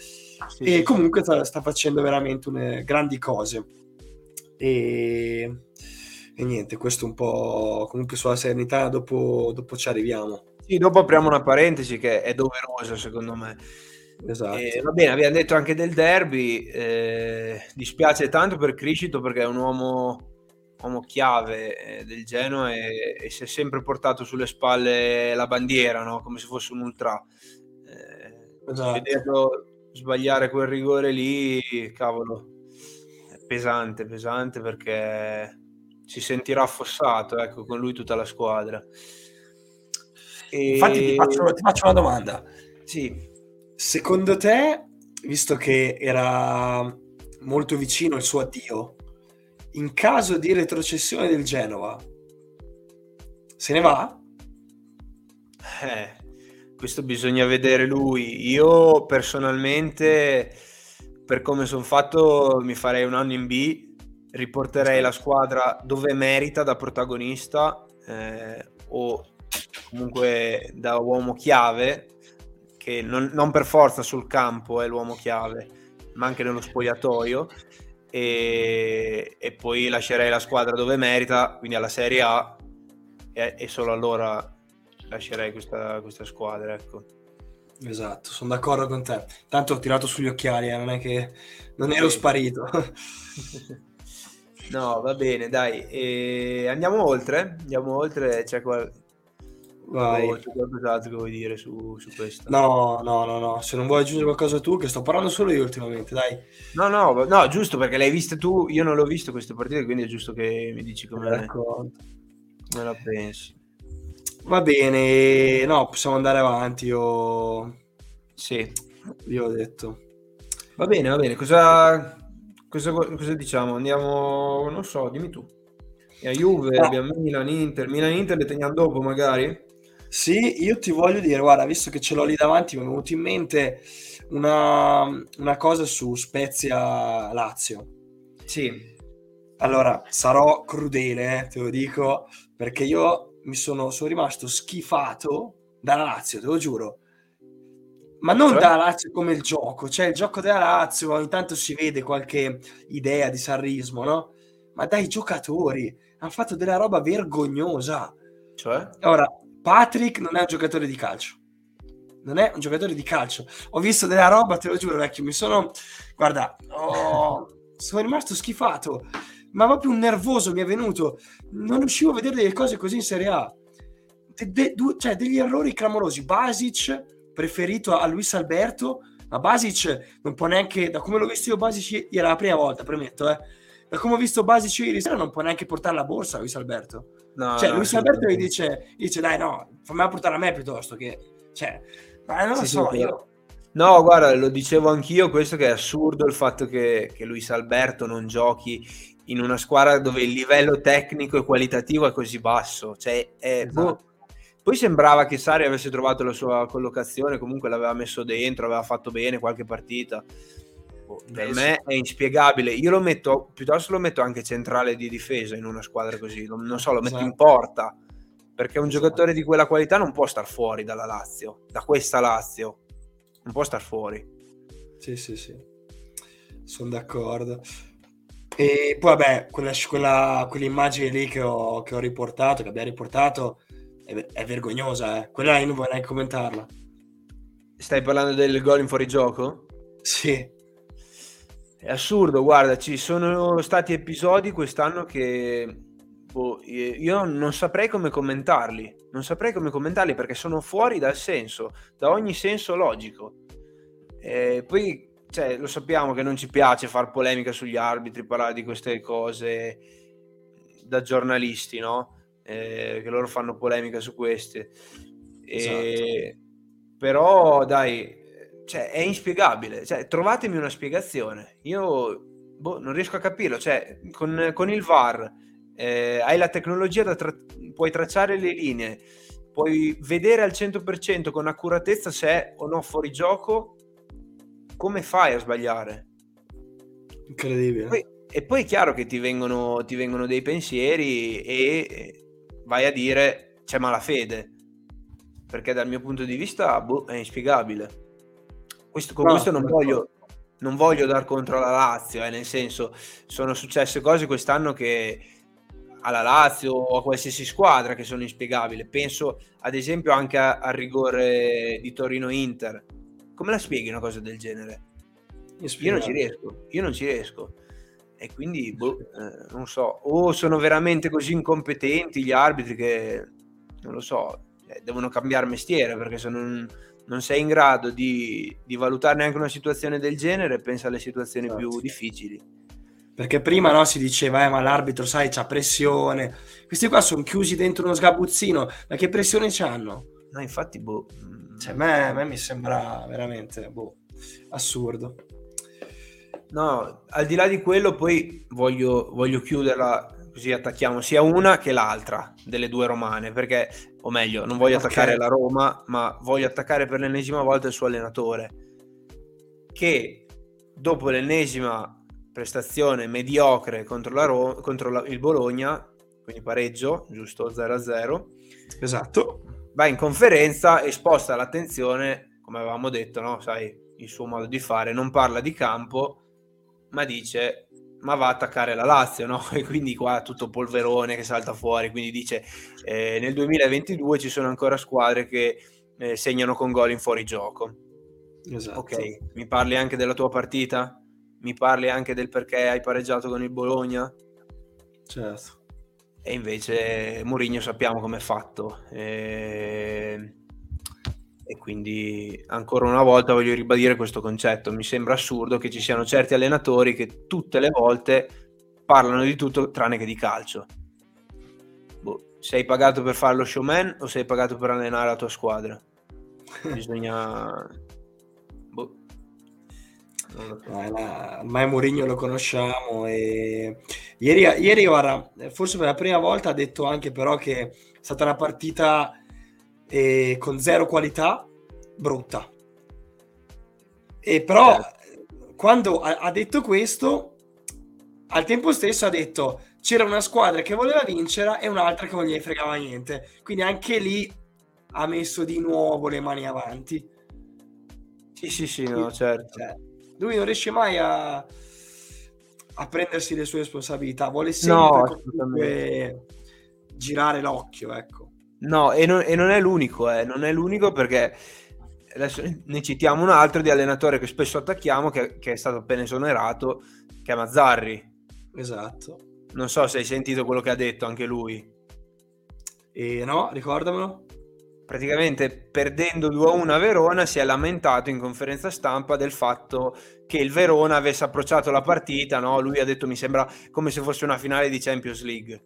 [SPEAKER 2] sì, e comunque sta, sta, facendo veramente une, grandi cose. E, e, niente, questo un po' comunque sulla serenità, dopo, dopo ci arriviamo.
[SPEAKER 1] Sì, dopo apriamo una parentesi che è doverosa secondo me. Esatto. E, va bene, abbiamo detto anche del derby, eh, dispiace tanto per Criscito perché è un uomo, uomo chiave eh, del Genoa e, e, si è sempre portato sulle spalle la bandiera, no? come se fosse un ultra. Eh, esatto. Vederlo sbagliare quel rigore lì, cavolo, è pesante, pesante perché si sentirà affossato ecco, con lui tutta la squadra.
[SPEAKER 2] E... Infatti ti faccio, ti faccio una domanda.
[SPEAKER 1] Sì.
[SPEAKER 2] Secondo te, visto che era molto vicino il suo addio, in caso di retrocessione del Genova, se ne va?
[SPEAKER 1] Eh, questo bisogna vedere lui. Io personalmente, per come sono fatto, mi farei un anno in B, riporterei la squadra dove merita da protagonista eh, o comunque da uomo chiave che non, non, per forza sul campo è l'uomo chiave, ma anche nello spogliatoio. E, e poi lascerei la squadra dove merita, quindi alla Serie A, e, e solo allora lascerei questa, questa squadra. Ecco.
[SPEAKER 2] Esatto, sono d'accordo con te. Tanto ho tirato sugli occhiali, eh, non è che non ero sparito.
[SPEAKER 1] no, va bene, dai. E andiamo oltre. Andiamo oltre. C'è qual- c'è qualcos'altro che vuoi dire su, su, questo?
[SPEAKER 2] No, no, no, no, se non vuoi aggiungere qualcosa tu, che sto parlando solo io ultimamente, dai.
[SPEAKER 1] No, no, no, giusto perché l'hai vista tu, io non l'ho visto queste partite, quindi è giusto che mi dici come, come la pensi.
[SPEAKER 2] Va bene, no, possiamo andare avanti, io...
[SPEAKER 1] Sì.
[SPEAKER 2] Io ho detto.
[SPEAKER 1] Va bene, va bene, cosa, cosa, cosa diciamo? Andiamo, non so, dimmi tu. E a Juve, ah. abbiamo Milan, Inter, Milan, Inter le teniamo dopo magari?
[SPEAKER 2] Sì, io ti voglio dire, guarda, visto che ce l'ho lì davanti, mi è venuto in mente una, una cosa su Spezia Lazio.
[SPEAKER 1] Sì.
[SPEAKER 2] Allora, sarò crudele, eh, te lo dico, perché io mi sono, sono rimasto schifato dalla Lazio, te lo giuro. Ma non cioè? dalla Lazio come il gioco, cioè il gioco della Lazio ogni tanto si vede qualche idea di sarrismo, no? Ma dai giocatori, hanno fatto della roba vergognosa.
[SPEAKER 1] Cioè?
[SPEAKER 2] Ora, Patrick non è un giocatore di calcio. Non è un giocatore di calcio. Ho visto della roba, te lo giuro, vecchio. Mi sono. Guarda, oh, sono rimasto schifato. Ma proprio un nervoso mi è venuto. Non riuscivo a vedere delle cose così in Serie A. De, de, du, cioè, degli errori clamorosi. Basic, preferito a Luis Alberto. Ma Basic non può neanche. Da come l'ho visto io, Basic era la prima volta, premetto, eh. Da come ho visto Basic ieri sera, non può neanche portare la borsa Luis Alberto. No, cioè, no, Luis Alberto gli dice, dice, dai, no, fammi portare a me piuttosto che... Cioè, ma non lo sì, so, sì, io...
[SPEAKER 1] No, guarda, lo dicevo anch'io, questo che è assurdo il fatto che, che Luis Alberto non giochi in una squadra dove il livello tecnico e qualitativo è così basso. Cioè, è, boh, esatto. Poi sembrava che Sari avesse trovato la sua collocazione, comunque l'aveva messo dentro, aveva fatto bene qualche partita. Boh, per me è inspiegabile. Io lo metto, piuttosto lo metto anche centrale di difesa in una squadra così. Non, non so, lo metto esatto. in porta. Perché un esatto. giocatore di quella qualità non può star fuori dalla Lazio, da questa Lazio. Non può star fuori.
[SPEAKER 2] Sì, sì, sì. Sono d'accordo. E poi, vabbè, quella, quella, quell'immagine lì che ho, che ho, riportato, che abbiamo riportato, è, è vergognosa, eh. Quella io non vorrei commentarla.
[SPEAKER 1] Stai parlando del gol in fuorigioco?
[SPEAKER 2] Sì.
[SPEAKER 1] È assurdo, guarda, ci sono stati episodi quest'anno che boh, io non saprei come commentarli, non saprei come commentarli perché sono fuori dal senso, da ogni senso logico. E poi, cioè, lo sappiamo che non ci piace far polemica sugli arbitri, parlare di queste cose da giornalisti, no? Eh, che loro fanno polemica su queste. E... Esatto. Però, dai, cioè, è inspiegabile. Cioè, trovatemi una spiegazione. Io boh, non riesco a capirlo. Cioè, con, con il VAR eh, hai la tecnologia da tra- puoi tracciare le linee, puoi vedere al 100% con accuratezza se è o no fuori gioco. Come fai a sbagliare?
[SPEAKER 2] Incredibile.
[SPEAKER 1] Poi, e poi è chiaro che ti vengono, ti vengono dei pensieri e vai a dire c'è malafede. Perché dal mio punto di vista boh, è inspiegabile questo, con no, questo non voglio, non voglio dar contro la Lazio, eh, nel senso sono successe cose quest'anno che alla Lazio o a qualsiasi squadra che sono inspiegabili. Penso ad esempio anche al rigore di Torino-Inter. Come la spieghi una cosa del genere? Io non ci riesco, io non ci riesco. E quindi, boh, eh, non so, o sono veramente così incompetenti gli arbitri che, non lo so, eh, devono cambiare mestiere perché se non, non sei in grado di, di, valutare neanche una situazione del genere, pensa alle situazioni esatto. più difficili.
[SPEAKER 2] Perché prima no, si diceva, eh, ma l'arbitro, sai, c'ha pressione. Questi qua sono chiusi dentro uno sgabuzzino, ma che pressione c'hanno?
[SPEAKER 1] No, infatti, boh.
[SPEAKER 2] Cioè, a me, a me mi sembra veramente, boh, assurdo.
[SPEAKER 1] No, al di là di quello, poi voglio, voglio chiuderla così attacchiamo sia una che l'altra delle due romane, perché, o meglio, non voglio attaccare okay. la Roma, ma voglio attaccare per l'ennesima volta il suo allenatore, che dopo l'ennesima prestazione mediocre contro, la Ro- contro la- il Bologna, quindi pareggio, giusto 0-0,
[SPEAKER 2] esatto,
[SPEAKER 1] va in conferenza e sposta l'attenzione, come avevamo detto, no? sai, il suo modo di fare, non parla di campo, ma dice ma va a attaccare la Lazio, no? E quindi qua tutto polverone che salta fuori, quindi dice eh, nel 2022 ci sono ancora squadre che eh, segnano con gol in fuorigioco. Esatto. Ok, mi parli anche della tua partita? Mi parli anche del perché hai pareggiato con il Bologna?
[SPEAKER 2] Certo.
[SPEAKER 1] E invece Mourinho sappiamo come è fatto. E e quindi ancora una volta voglio ribadire questo concetto. Mi sembra assurdo che ci siano certi allenatori che tutte le volte parlano di tutto tranne che di calcio. Boh, sei pagato per fare lo showman o sei pagato per allenare la tua squadra? Bisogna... Boh.
[SPEAKER 2] So. ormai Mourinho lo conosciamo e ieri, ieri guarda, forse per la prima volta ha detto anche però che è stata una partita e con zero qualità, brutta. E però certo. quando ha, ha detto questo, al tempo stesso ha detto c'era una squadra che voleva vincere e un'altra che non gli fregava niente. Quindi anche lì ha messo di nuovo le mani avanti.
[SPEAKER 1] Sì, sì, sì, no, certo.
[SPEAKER 2] Cioè, lui non riesce mai a, a, prendersi le sue responsabilità, vuole sempre no, girare l'occhio, ecco.
[SPEAKER 1] No, e non, e non è l'unico, eh. non è l'unico perché adesso ne citiamo un altro di allenatore che spesso attacchiamo, che, che è stato appena esonerato, che è Mazzarri.
[SPEAKER 2] Esatto.
[SPEAKER 1] Non so se hai sentito quello che ha detto anche lui.
[SPEAKER 2] E no, ricordamelo.
[SPEAKER 1] Praticamente perdendo 2-1 a Verona si è lamentato in conferenza stampa del fatto che il Verona avesse approcciato la partita, no? Lui ha detto mi sembra come se fosse una finale di Champions League.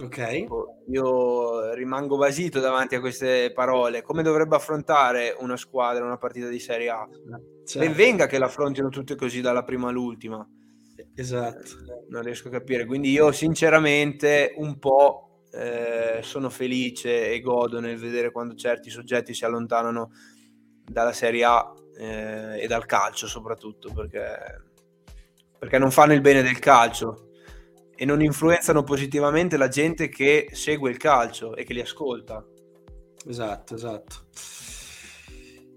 [SPEAKER 2] Ok.
[SPEAKER 1] Io rimango basito davanti a queste parole. Come dovrebbe affrontare una squadra una partita di Serie A? Certo. Ben venga che l'affrontino tutte così dalla prima all'ultima.
[SPEAKER 2] Esatto.
[SPEAKER 1] Non riesco a capire. Quindi io sinceramente un po' eh, sono felice e godo nel vedere quando certi soggetti si allontanano dalla Serie A eh, e dal calcio soprattutto perché, perché non fanno il bene del calcio e non influenzano positivamente la gente che segue il calcio e che li ascolta.
[SPEAKER 2] Esatto, esatto.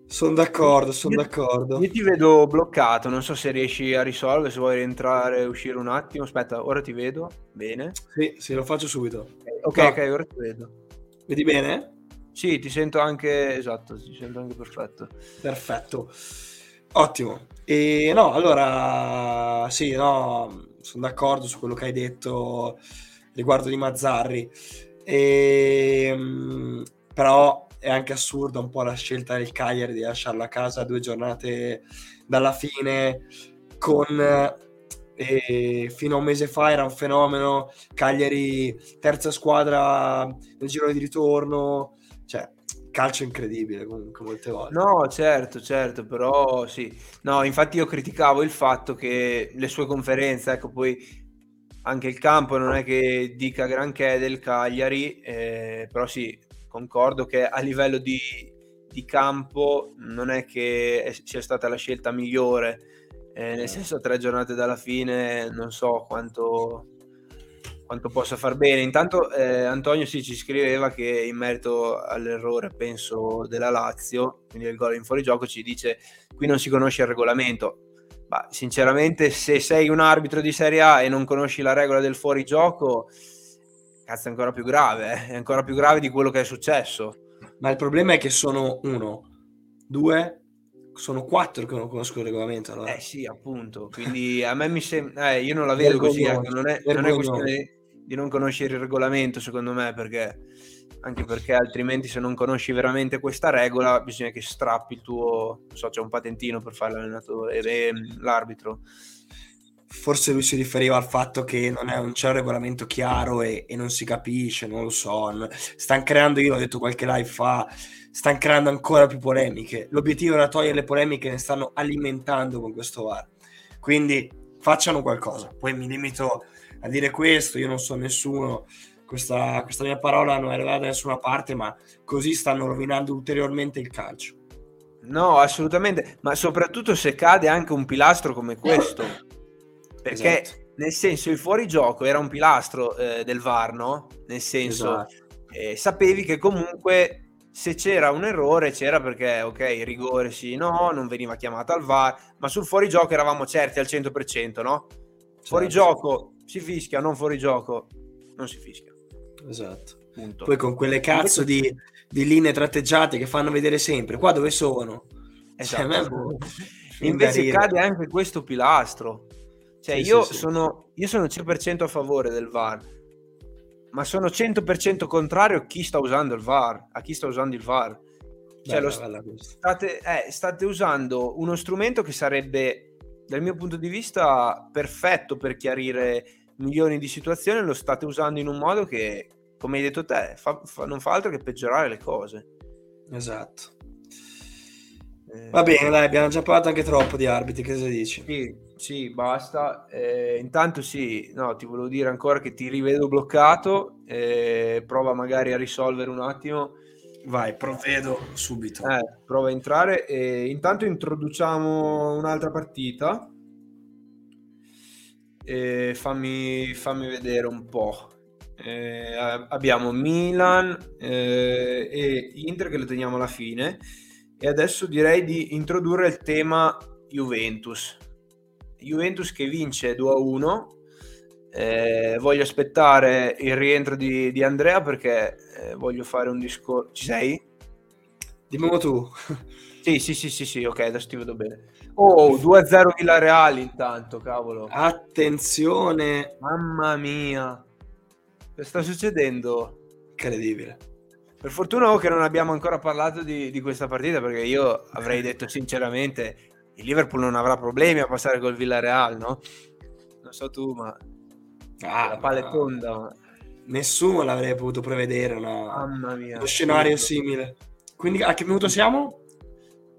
[SPEAKER 2] Sono d'accordo, sono d'accordo.
[SPEAKER 1] Io ti vedo bloccato, non so se riesci a risolvere, se vuoi rientrare e uscire un attimo. Aspetta, ora ti vedo. Bene.
[SPEAKER 2] Sì, sì, lo faccio subito.
[SPEAKER 1] Ok, no. ok, ora ti vedo.
[SPEAKER 2] Vedi bene?
[SPEAKER 1] Sì, ti sento anche, esatto, ti sento anche perfetto.
[SPEAKER 2] Perfetto. Ottimo. E no, allora, sì, no, sono d'accordo su quello che hai detto riguardo di Mazzarri. E, ehm, però è anche assurda un po' la scelta del Cagliari di lasciarlo a casa due giornate dalla fine con e fino a un mese fa era un fenomeno Cagliari terza squadra nel giro di ritorno cioè calcio incredibile comunque molte volte.
[SPEAKER 1] No certo certo però sì. No infatti io criticavo il fatto che le sue conferenze ecco poi anche il campo non è che dica granché del Cagliari eh, però sì concordo che a livello di, di campo non è che sia stata la scelta migliore, eh, nel senso tre giornate dalla fine non so quanto, quanto possa far bene. Intanto eh, Antonio sì, ci scriveva che in merito all'errore, penso, della Lazio, quindi il gol in fuorigioco, ci dice qui non si conosce il regolamento. Ma sinceramente, se sei un arbitro di Serie A e non conosci la regola del fuorigioco, cazzo è ancora più grave, eh? è ancora più grave di quello che è successo.
[SPEAKER 2] Ma il problema è che sono uno, due, sono quattro che non conosco il regolamento. Allora.
[SPEAKER 1] Eh sì, appunto, quindi a me mi sembra, eh, io non la vedo così, ecco. non, è, non è questione di non conoscere il regolamento secondo me, perché anche perché altrimenti se non conosci veramente questa regola bisogna che strappi il tuo, non so, c'è un patentino per fare l'allenatore, e, l'arbitro
[SPEAKER 2] forse lui si riferiva al fatto che non, è, non c'è un regolamento chiaro e, e, non si capisce, non lo so. Stanno creando, io l'ho detto qualche live fa, stanno creando ancora più polemiche. L'obiettivo era togliere le polemiche, ne stanno alimentando con questo VAR. Quindi facciano qualcosa. Poi mi limito a dire questo, io non so nessuno, questa, questa mia parola non è arrivata da nessuna parte, ma così stanno rovinando ulteriormente il calcio.
[SPEAKER 1] No, assolutamente, ma soprattutto se cade anche un pilastro come questo perché esatto. nel senso il fuorigioco era un pilastro eh, del VAR, no? Nel senso esatto. eh, sapevi che comunque se c'era un errore c'era perché ok, rigore sì, no, non veniva chiamato al VAR, ma sul fuorigioco eravamo certi al 100%, no? Certo. Fuorigioco si fischia, non fuorigioco non si fischia.
[SPEAKER 2] Esatto. Punto. Poi con quelle cazzo di, di, linee tratteggiate che fanno vedere sempre, qua dove sono?
[SPEAKER 1] Esatto. Cioè, Invece cade anche questo pilastro. Cioè, sì, io, sì, sono, io sono 100% a favore del VAR, ma sono 100% contrario a chi sta usando il VAR, a chi sta usando il VAR. Cioè, bella, bella state, eh, state usando uno strumento che sarebbe, dal mio punto di vista, perfetto per chiarire milioni di situazioni, lo state usando in un modo che, come hai detto te, fa, fa, non fa altro che peggiorare le cose.
[SPEAKER 2] Esatto. Eh, Va bene, dai, abbiamo già parlato anche troppo di arbitri, che cosa dici?
[SPEAKER 1] Sì, sì, basta. Eh, intanto sì, no, ti volevo dire ancora che ti rivedo bloccato, eh, prova magari a risolvere un attimo.
[SPEAKER 2] Vai, provvedo subito.
[SPEAKER 1] Eh, prova a entrare e intanto introduciamo un'altra partita. E fammi, fammi vedere un po'. Eh, abbiamo Milan eh, e Inter che lo teniamo alla fine e adesso direi di introdurre il tema Juventus Juventus che vince 2-1 Eh, voglio aspettare il rientro di, di Andrea perché eh, voglio fare un discorso. Ci sei?
[SPEAKER 2] Dimmi tu.
[SPEAKER 1] Sì, sì, sì, sì, sì, ok, adesso ti vedo bene. Oh, 2-0 Villareal intanto, cavolo.
[SPEAKER 2] Attenzione.
[SPEAKER 1] Mamma mia. Che sta succedendo?
[SPEAKER 2] Incredibile.
[SPEAKER 1] Per fortuna che non abbiamo ancora parlato di, di, questa partita perché io avrei detto sinceramente il Liverpool non avrà problemi a passare col Villareal, no? Non so tu, ma ah, la palla è tonda.
[SPEAKER 2] Nessuno l'avrebbe potuto prevedere una...
[SPEAKER 1] Mamma mia.
[SPEAKER 2] uno scenario simile. Quindi a che minuto siamo?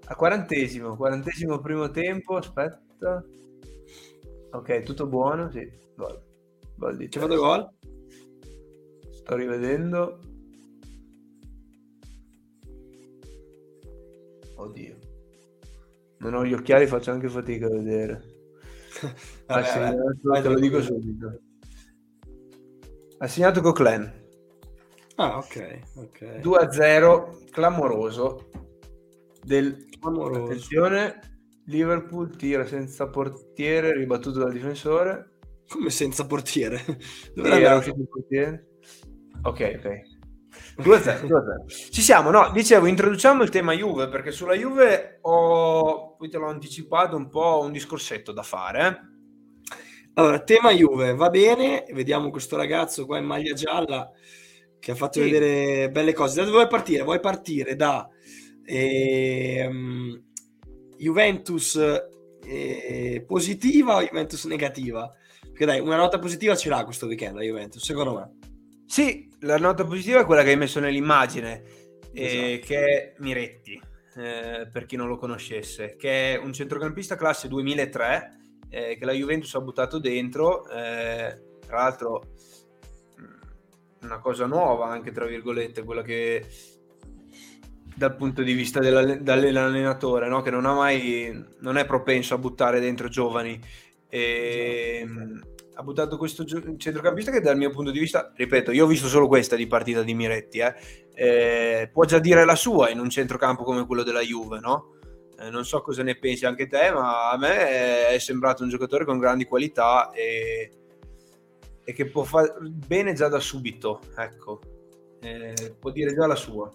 [SPEAKER 1] A quarantesimo, quarantesimo primo tempo, aspetta. Ok, tutto buono, sì. Gol.
[SPEAKER 2] Gol di C'è fatto gol?
[SPEAKER 1] Sto rivedendo. Oddio. Non ho gli occhiali, faccio anche fatica a vedere. Vabbè, segnato, vabbè, te lo dico subito. Ha segnato Coquelin.
[SPEAKER 2] Ah, ok. okay.
[SPEAKER 1] 2-0, clamoroso del... Amoroso. Attenzione, Liverpool tira senza portiere, ribattuto dal difensore.
[SPEAKER 2] Come senza portiere?
[SPEAKER 1] Dove era uscito il portiere? Ok, ok. 2-0, 2-0. Ci siamo, no, dicevo, introduciamo il tema Juve, perché sulla Juve ho, poi te l'ho anticipato, un po' un discorsetto da fare.
[SPEAKER 2] Allora, tema Juve, va bene, vediamo questo ragazzo qua in maglia gialla che ha fatto sì. vedere belle cose. Da dove vuoi partire? Vuoi partire da eh, Juventus eh, positiva o Juventus negativa? Perché dai, una nota positiva ce l'ha questo weekend la Juventus, secondo me.
[SPEAKER 1] Sì, la nota positiva è quella che hai messo nell'immagine, eh, esatto. che è Miretti, eh, per chi non lo conoscesse, che è un centrocampista classe 2003 eh, che la Juventus ha buttato dentro, eh, tra l'altro una cosa nuova anche tra virgolette, quella che dal punto di vista dell'allenatore, no? che non, mai, non è propenso a buttare dentro giovani. E, esatto. Ha buttato questo centrocampista che dal mio punto di vista, ripeto, io ho visto solo questa di partita di Miretti, eh, eh, può già dire la sua in un centrocampo come quello della Juve, no? Eh, non so cosa ne pensi anche te, ma a me è sembrato un giocatore con grandi qualità e, e che può fare bene già da subito, ecco, eh, può dire già la sua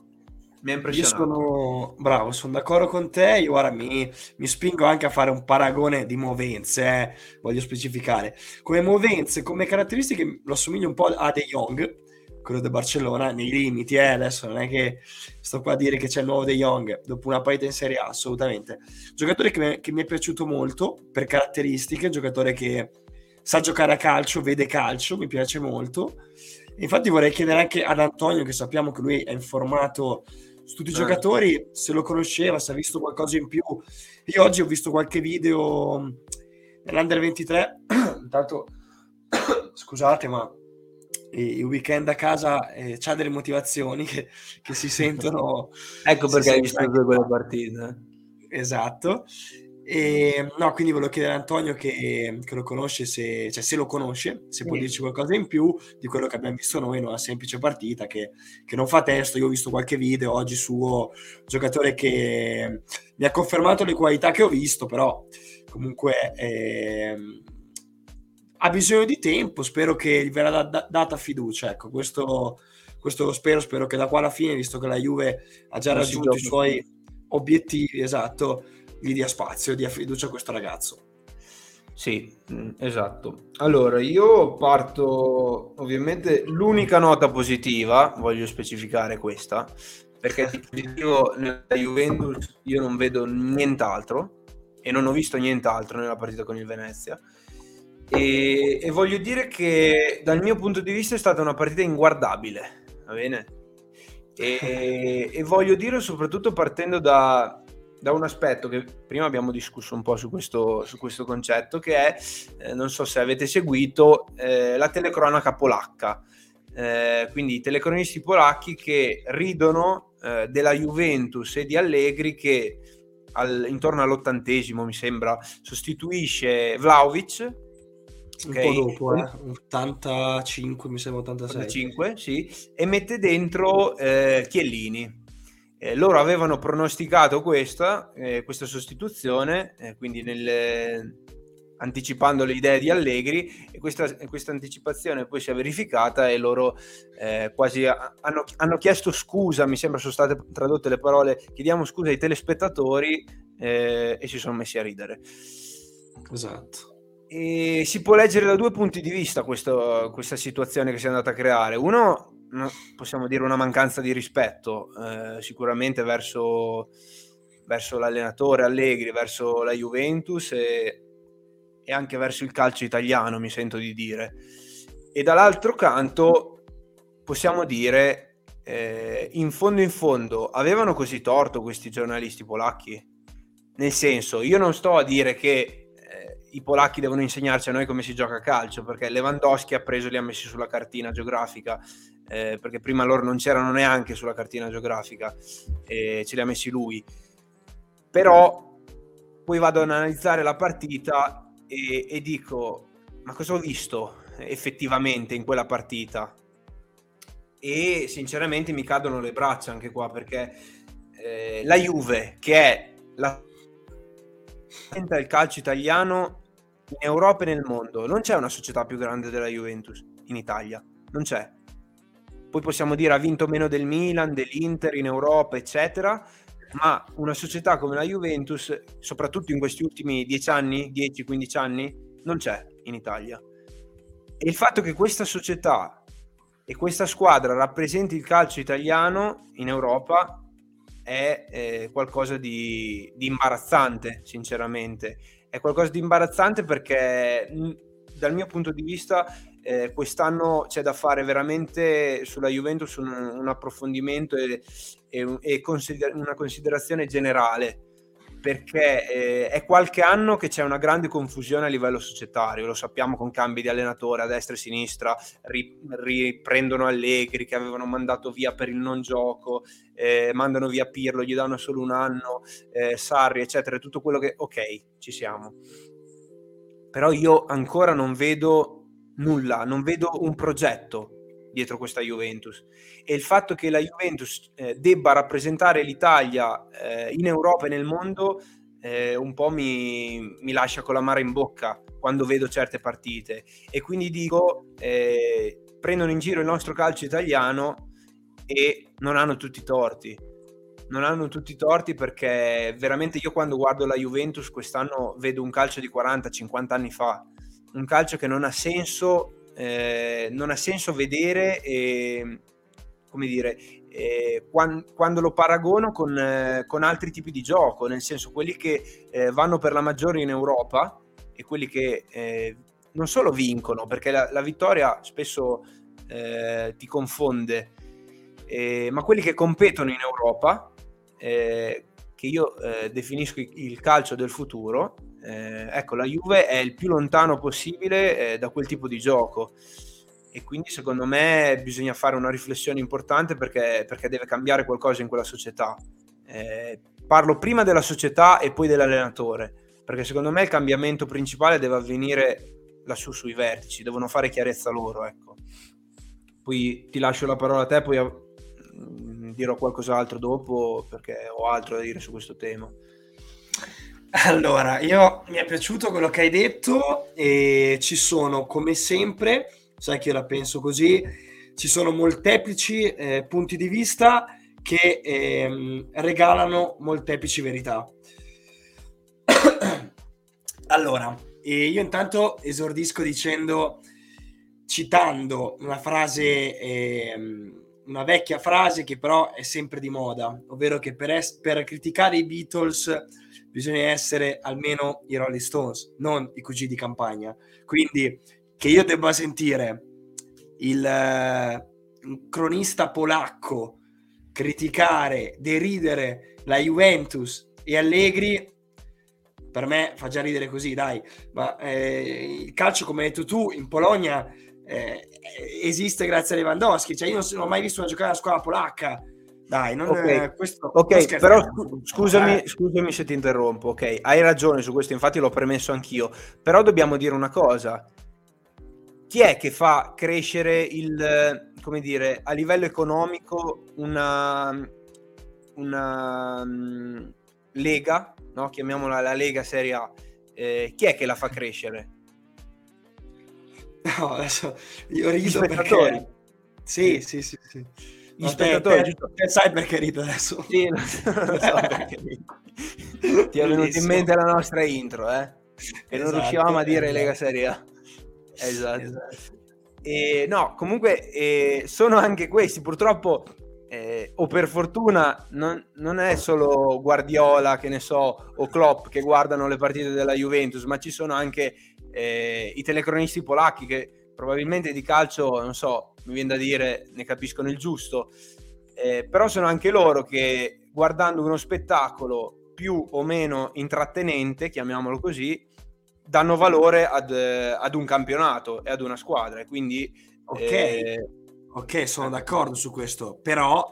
[SPEAKER 1] mi ha impressionato.
[SPEAKER 2] Io sono bravo, sono d'accordo con te. Io ora mi, mi spingo anche a fare un paragone di movenze, eh, voglio specificare. Come movenze, come caratteristiche, lo assomiglio un po' a De Jong, quello del Barcellona, nei limiti. Eh, adesso non è che sto qua a dire che c'è il nuovo De Jong dopo una partita in Serie A, assolutamente. Giocatore che mi, che mi è piaciuto molto per caratteristiche, giocatore che sa giocare a calcio, vede calcio, mi piace molto. Infatti vorrei chiedere anche ad Antonio, che sappiamo che lui è informato su tutti i certo. giocatori, se lo conosceva, se ha visto qualcosa in più. Io oggi ho visto qualche video nell'Under 23, intanto scusate ma il weekend a casa eh, c'ha delle motivazioni che, che si sentono.
[SPEAKER 1] ecco perché hai visto due quelle partite.
[SPEAKER 2] Esatto. E, no, quindi volevo chiedere a Antonio che, che lo conosce, se, cioè, se, lo conosce, se può dirci qualcosa in più di quello che abbiamo visto noi in una semplice partita che, che, non fa testo. Io ho visto qualche video oggi suo giocatore che mi ha confermato le qualità che ho visto, però comunque eh, ha bisogno di tempo. Spero che gli verrà da, data fiducia. Ecco, questo, questo lo spero. Spero che da qua alla fine, visto che la Juve ha già non raggiunto i suoi obiettivi, esatto gli dia spazio, dia fiducia a questo ragazzo.
[SPEAKER 1] Sì, mm, esatto. Allora, io parto ovviamente l'unica nota positiva, voglio specificare questa, perché di positivo nella Juventus io non vedo nient'altro e non ho visto nient'altro nella partita con il Venezia. E, e voglio dire che dal mio punto di vista è stata una partita inguardabile, va bene? E, e voglio dire soprattutto partendo da, da un aspetto che prima abbiamo discusso un po' su questo, su questo concetto, che è, eh, non so se avete seguito, eh, la telecronaca polacca. Eh, quindi i telecronisti polacchi che ridono eh, della Juventus e di Allegri che al, intorno all'ottantesimo mi sembra sostituisce Vlaovic
[SPEAKER 2] un okay. po' dopo, eh? 85 mi sembra 86
[SPEAKER 1] 85, sì, e mette dentro eh, Chiellini eh, loro avevano pronosticato questa, eh, questa sostituzione, eh, quindi nel, anticipando le idee di Allegri e questa, questa anticipazione poi si è verificata e loro eh, quasi hanno, hanno, chiesto scusa, mi sembra sono state tradotte le parole, chiediamo scusa ai telespettatori eh, e si sono messi a ridere.
[SPEAKER 2] Esatto.
[SPEAKER 1] E si può leggere da due punti di vista questo, questa situazione che si è andata a creare. Uno, possiamo dire una mancanza di rispetto, eh, sicuramente verso, verso, l'allenatore Allegri, verso la Juventus e, e, anche verso il calcio italiano, mi sento di dire. E dall'altro canto possiamo dire, eh, in fondo in fondo, avevano così torto questi giornalisti polacchi? Nel senso, io non sto a dire che i polacchi devono insegnarci a noi come si gioca a calcio, perché Lewandowski ha preso e li ha messi sulla cartina geografica, eh, perché prima loro non c'erano neanche sulla cartina geografica, e ce li ha messi lui. Però poi vado ad analizzare la partita e, e dico, ma cosa ho visto effettivamente in quella partita? E sinceramente mi cadono le braccia anche qua, perché eh, la Juve, che è la il calcio italiano in Europa e nel mondo non c'è una società più grande della Juventus in Italia, non c'è. Poi possiamo dire ha vinto meno del Milan, dell'Inter in Europa, eccetera, ma una società come la Juventus, soprattutto in questi ultimi 10 anni, 10-15 anni, non c'è in Italia. E il fatto che questa società e questa squadra rappresenti il calcio italiano in Europa è eh, qualcosa di, di imbarazzante, sinceramente è qualcosa di imbarazzante perché dal mio punto di vista eh, quest'anno c'è da fare veramente sulla Juventus un, un approfondimento e, e, e consider- una considerazione generale perché eh, è qualche anno che c'è una grande confusione a livello societario, lo sappiamo con cambi di allenatore a destra e a sinistra, ri- riprendono Allegri che avevano mandato via per il non gioco, eh, mandano via Pirlo, gli danno solo un anno, eh, Sarri, eccetera, tutto quello che... Ok, ci siamo. Però io ancora non vedo nulla, non vedo un progetto dietro questa Juventus. E il fatto che la Juventus eh, debba rappresentare l'Italia eh, in Europa e nel mondo eh, un po' mi, mi, lascia con la mare in bocca quando vedo certe partite. E quindi dico eh, prendono in giro il nostro calcio italiano e non hanno tutti i torti. Non hanno tutti i torti perché veramente io quando guardo la Juventus quest'anno vedo un calcio di 40-50 anni fa. Un calcio che non ha senso eh, non ha senso vedere, eh, come dire, eh, quando, quando, lo paragono con, eh, con, altri tipi di gioco, nel senso quelli che eh, vanno per la maggiore in Europa e quelli che eh, non solo vincono, perché la, la vittoria spesso ti confonde, ma quelli che competono in Europa, che io definisco il calcio del futuro, eh, ecco, la Juve è il più lontano possibile eh, da quel tipo di gioco e quindi secondo me bisogna fare una riflessione importante perché, perché deve cambiare qualcosa in quella società. Eh, parlo prima della società e poi dell'allenatore, perché secondo me il cambiamento principale deve avvenire lassù sui vertici, devono fare chiarezza loro. Ecco. Poi ti lascio la parola a te, poi mm, dirò qualcos'altro dopo perché ho altro da dire su questo tema.
[SPEAKER 2] Allora, io mi è piaciuto quello che hai detto e ci sono, come sempre, sai che io la penso così, ci sono molteplici eh, punti di vista che eh, regalano molteplici verità. allora, io intanto esordisco dicendo, citando una frase, eh, una vecchia frase che però è sempre di moda, ovvero che per, es- per criticare i Beatles bisogna essere almeno i Rolling Stones, non i cugini di campagna. Quindi che io debba sentire il uh, cronista polacco criticare, deridere la Juventus e Allegri, per me fa già ridere così, dai. Ma eh, il calcio, come hai detto tu, in Polonia eh, esiste grazie a Lewandowski. Cioè, io non, ho mai visto una giocare a squadra polacca dai, non
[SPEAKER 1] okay. è questo. Ok, però scusami, eh. scusami se ti interrompo. Ok, hai ragione su questo, infatti l'ho premesso anch'io. Però dobbiamo dire una cosa. Chi è che fa crescere il, come dire, a livello economico una, una um, lega, no? chiamiamola la Lega Serie A, eh, chi è che la fa crescere?
[SPEAKER 2] No, adesso io rido perché... Sì, sì, sì, sì.
[SPEAKER 1] Gli spettatori,
[SPEAKER 2] te, te, sai perché rido adesso?
[SPEAKER 1] Sì, non so, perché rido. Ti è venuta in mente la nostra intro, eh? Che esatto, non riuscivamo a dire esatto. Lega Serie A. Esatto. esatto. E, no, comunque eh, sono anche questi, purtroppo eh, o per fortuna non, non, è solo Guardiola, che ne so, o Klopp che guardano le partite della Juventus, ma ci sono anche eh, i telecronisti polacchi che probabilmente di calcio, non so, mi viene da dire, ne capiscono il giusto, eh, però sono anche loro che guardando uno spettacolo più o meno intrattenente, chiamiamolo così, danno valore ad, ad un campionato e ad una squadra. Quindi,
[SPEAKER 2] ok, eh, ok, sono d'accordo su questo, però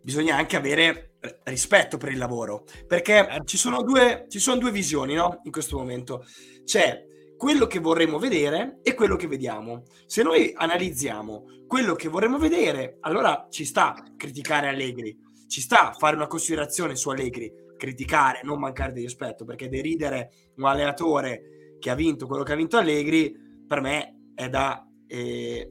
[SPEAKER 2] bisogna anche avere rispetto per il lavoro, perché certo. ci sono due, ci sono due visioni no? in questo momento. C'è quello che vorremmo vedere e quello che vediamo. Se noi analizziamo quello che vorremmo vedere, allora ci sta criticare Allegri, ci sta fare una considerazione su Allegri, criticare, non mancare di rispetto, perché deridere un allenatore che ha vinto quello che ha vinto Allegri, per me è da eh,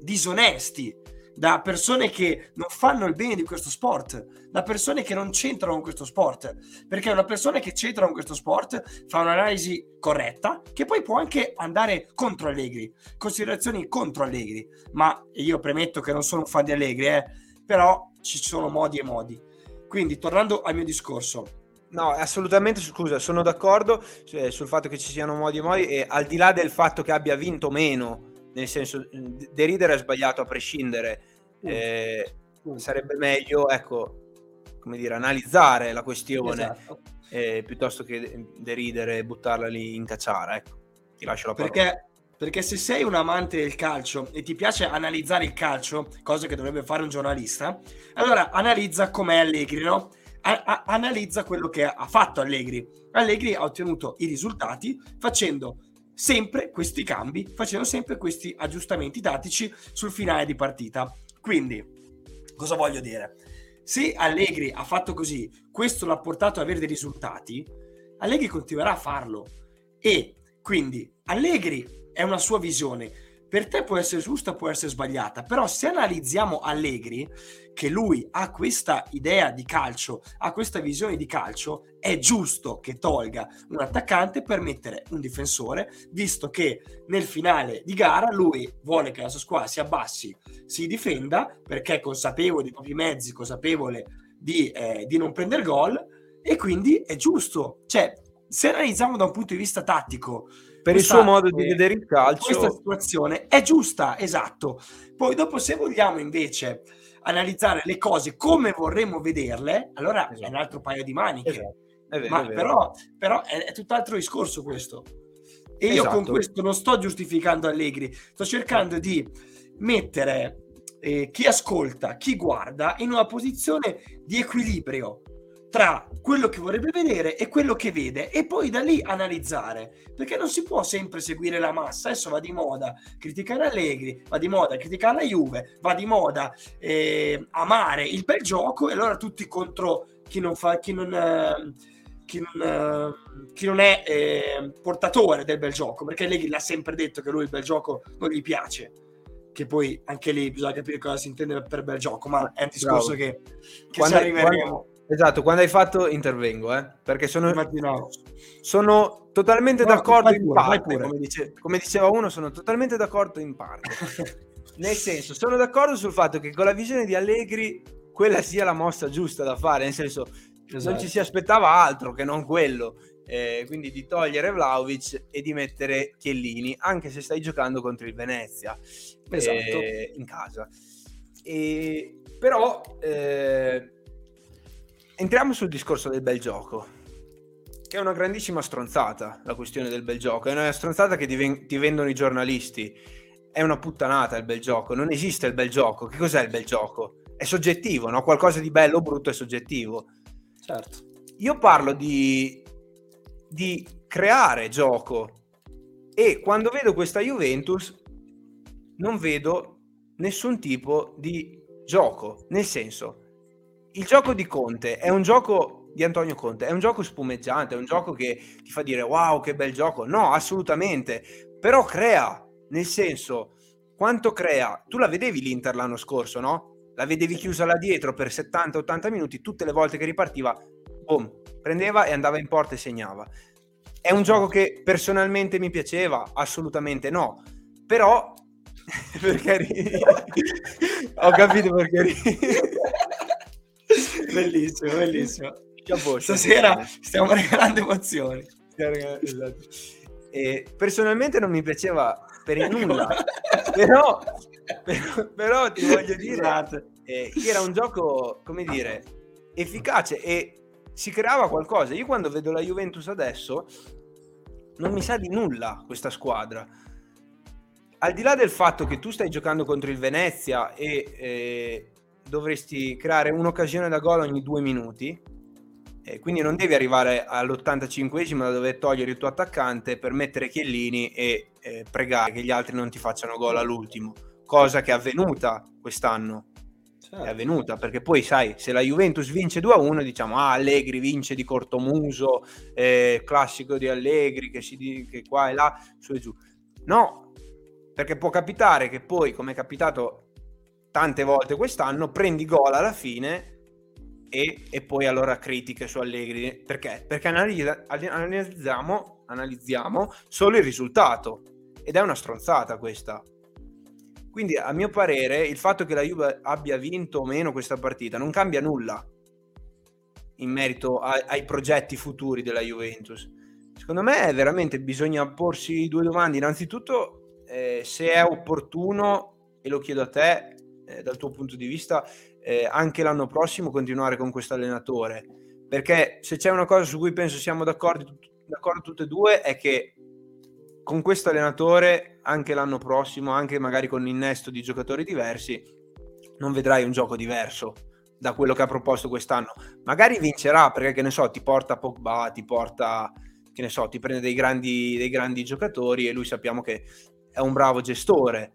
[SPEAKER 2] disonesti da persone che non fanno il bene di questo sport, da persone che non c'entrano con questo sport, perché una persona che c'entra con questo sport fa un'analisi corretta che poi può anche andare contro Allegri, considerazioni contro Allegri, ma io premetto che non sono un fan di Allegri, eh, però ci sono modi e modi. Quindi tornando al mio discorso,
[SPEAKER 1] No, assolutamente, scusa, sono d'accordo cioè, sul fatto che ci siano modi e modi e al di là del fatto che abbia vinto meno, nel senso, deridere è sbagliato a prescindere, eh, sarebbe meglio, ecco, come dire, analizzare la questione esatto. eh, piuttosto che deridere e buttarla lì in cacciara, ecco, ti lascio la parola.
[SPEAKER 2] Perché, perché se sei un amante del calcio e ti piace analizzare il calcio, cosa che dovrebbe fare un giornalista, allora analizza com'è Allegri, no? A- a- analizza quello che ha fatto Allegri. Allegri ha ottenuto i risultati facendo sempre questi cambi, facendo sempre questi aggiustamenti tattici sul finale di partita. Quindi, cosa voglio dire? Se Allegri ha fatto così, questo l'ha portato ad avere dei risultati, Allegri continuerà a farlo. E quindi Allegri è una sua visione per te può essere giusta, può essere sbagliata, però se analizziamo Allegri, che lui ha questa idea di calcio, ha questa visione di calcio, è giusto che tolga un attaccante per mettere un difensore, visto che nel finale di gara lui vuole che la sua squadra si abbassi, si difenda, perché è consapevole dei propri mezzi, consapevole di, eh, di non prendere gol, e quindi è giusto. Cioè, se analizziamo da un punto di vista tattico,
[SPEAKER 1] per il suo modo di vedere il calcio.
[SPEAKER 2] Questa situazione è giusta, esatto. Poi dopo se vogliamo invece analizzare le cose come vorremmo vederle, allora esatto. è un altro paio di maniche. Esatto. Vero, Ma però, però è, è tutt'altro discorso questo. E io con esatto. questo non sto giustificando Allegri, sto cercando di mettere eh, chi ascolta, chi guarda in una posizione di equilibrio tra quello che vorrebbe vedere e quello che vede e poi da lì analizzare. Perché non si può sempre seguire la massa adesso va di moda criticare Allegri va di moda criticare la Juve va di moda eh, amare il bel gioco e allora tutti contro chi non fa chi non, eh, chi non, eh, chi non è eh, portatore del bel gioco. Perché Allegri l'ha sempre detto che lui il bel gioco non gli piace. Che poi anche lì bisogna capire cosa si intende per bel gioco ma è un discorso Bravo. che, che quando, ci arriveremo quando
[SPEAKER 1] Esatto, quando hai fatto intervengo, eh? perché sono, sono totalmente no, d'accordo in pure, parte, come, dice, come, diceva uno, sono totalmente d'accordo in parte. nel senso, sono d'accordo sul fatto che con la visione di Allegri quella sia la mossa giusta da fare, nel senso esatto. non ci si aspettava altro che non quello, eh, quindi di togliere Vlaovic e di mettere Chiellini, anche se stai giocando contro il Venezia esatto. eh, in casa. E, però... Eh, entriamo sul discorso del bel gioco, che è una grandissima stronzata la questione del bel gioco, è una stronzata che ti, vendono i giornalisti, è una puttanata il bel gioco, non esiste il bel gioco, che cos'è il bel gioco? È soggettivo, no? Qualcosa di bello o brutto è soggettivo.
[SPEAKER 2] Certo.
[SPEAKER 1] Io parlo di, di creare gioco e quando vedo questa Juventus non vedo nessun tipo di gioco, nel senso il gioco di Conte è un gioco di Antonio Conte. È un gioco spumeggiante, è un gioco che ti fa dire wow, che bel gioco. No, assolutamente. Però crea, nel senso, quanto crea? Tu la vedevi l'Inter l'anno scorso, no? La vedevi chiusa là dietro per 70-80 minuti, tutte le volte che ripartiva, boom, prendeva e andava in porta e segnava. È un gioco che personalmente mi piaceva? Assolutamente no. Però perché? Ho capito perché
[SPEAKER 2] bellissimo, bellissimo. Stasera stiamo regalando emozioni.
[SPEAKER 1] Esatto. E personalmente non mi piaceva per il nulla, però, però, però, ti voglio dire, eh, era un gioco, come dire, efficace e si creava qualcosa. Io quando vedo la Juventus adesso non mi sa di nulla questa squadra. Al di là del fatto che tu stai giocando contro il Venezia e eh, dovresti creare un'occasione da gol ogni due minuti, eh, quindi non devi arrivare all'85esimo da dover togliere il tuo attaccante per mettere Chiellini e eh, pregare che gli altri non ti facciano gol all'ultimo, cosa che è avvenuta quest'anno. Certo. È avvenuta perché poi, sai, se la Juventus vince 2-1, diciamo ah, Allegri vince di cortomuso, eh, classico di Allegri che, si, che qua e là, su e giù. No, perché può capitare che poi, come è capitato tante volte quest'anno, prendi gol alla fine e, e, poi allora critiche su Allegri. Perché? Perché analizza, analizziamo, analizziamo solo il risultato ed è una stronzata questa. Quindi a mio parere il fatto che la Juve abbia vinto o meno questa partita non cambia nulla in merito a, ai progetti futuri della Juventus. Secondo me veramente bisogna porsi due domande. Innanzitutto eh, se è opportuno, e lo chiedo a te eh, dal tuo punto di vista, eh, anche l'anno prossimo continuare con questo allenatore. Perché se c'è una cosa su cui penso siamo d'accordo, d'accordo tutte e due è che con questo allenatore anche l'anno prossimo, anche magari con l'innesto di giocatori diversi, non vedrai un gioco diverso da quello che ha proposto quest'anno. Magari vincerà perché, che ne so, ti porta Pogba, ti porta, che ne so, ti prende dei grandi, dei grandi giocatori e lui sappiamo che è un bravo gestore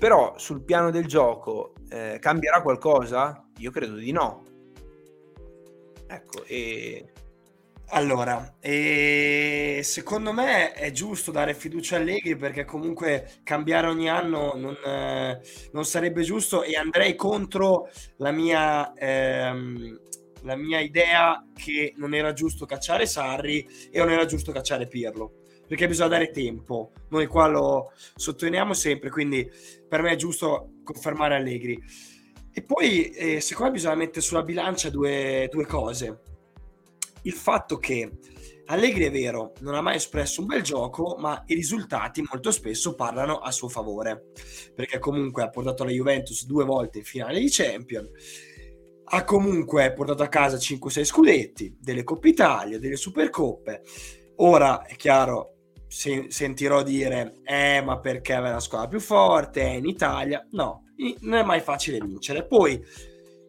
[SPEAKER 1] però sul piano del gioco eh, cambierà qualcosa? Io credo di no. Ecco, e...
[SPEAKER 2] Allora, e secondo me è giusto dare fiducia a Allegri perché comunque cambiare ogni anno non, eh, non sarebbe giusto e andrei contro la mia, ehm, la mia idea che non era giusto cacciare Sarri e non era giusto cacciare Pirlo perché bisogna dare tempo. Noi qua lo sottolineiamo sempre, quindi per me è giusto confermare Allegri. E poi, eh, secondo me, bisogna mettere sulla bilancia due, due cose. Il fatto che Allegri è vero, non ha mai espresso un bel gioco, ma i risultati molto spesso parlano a suo favore, perché comunque ha portato la Juventus due volte in finale di Champions, ha comunque portato a casa 5-6 scudetti, delle Coppe Italia, delle Supercoppe. Ora è chiaro, se, sentirò dire, eh, ma perché aveva la squadra più forte, è in Italia. No, non è mai facile vincere. Poi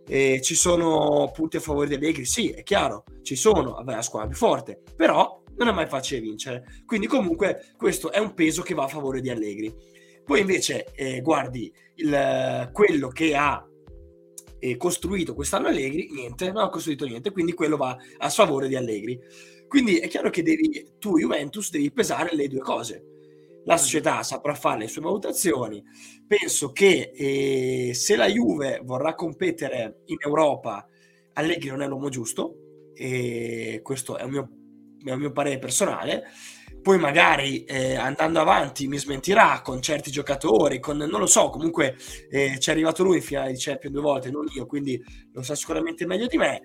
[SPEAKER 2] eh, ci sono punti a favore di Allegri, sì, è chiaro, ci sono, aveva la squadra più forte, però non è mai facile vincere. Quindi comunque questo è un peso che va a favore di Allegri. Poi invece eh, guardi il, quello che ha eh, costruito quest'anno Allegri, niente, non ha costruito niente, quindi quello va a sfavore di Allegri. Quindi è chiaro che devi, tu, Juventus, devi pesare le due cose. La società saprà fare le sue valutazioni. Penso che eh, se la Juve vorrà competere in Europa, Allegri non è l'uomo giusto, e questo è un mio, è un mio parere personale poi magari eh, andando avanti mi smentirà con certi giocatori, con non lo so, comunque eh, ci è arrivato lui in finale di Champions due volte, non io, quindi lo sa sicuramente meglio di me.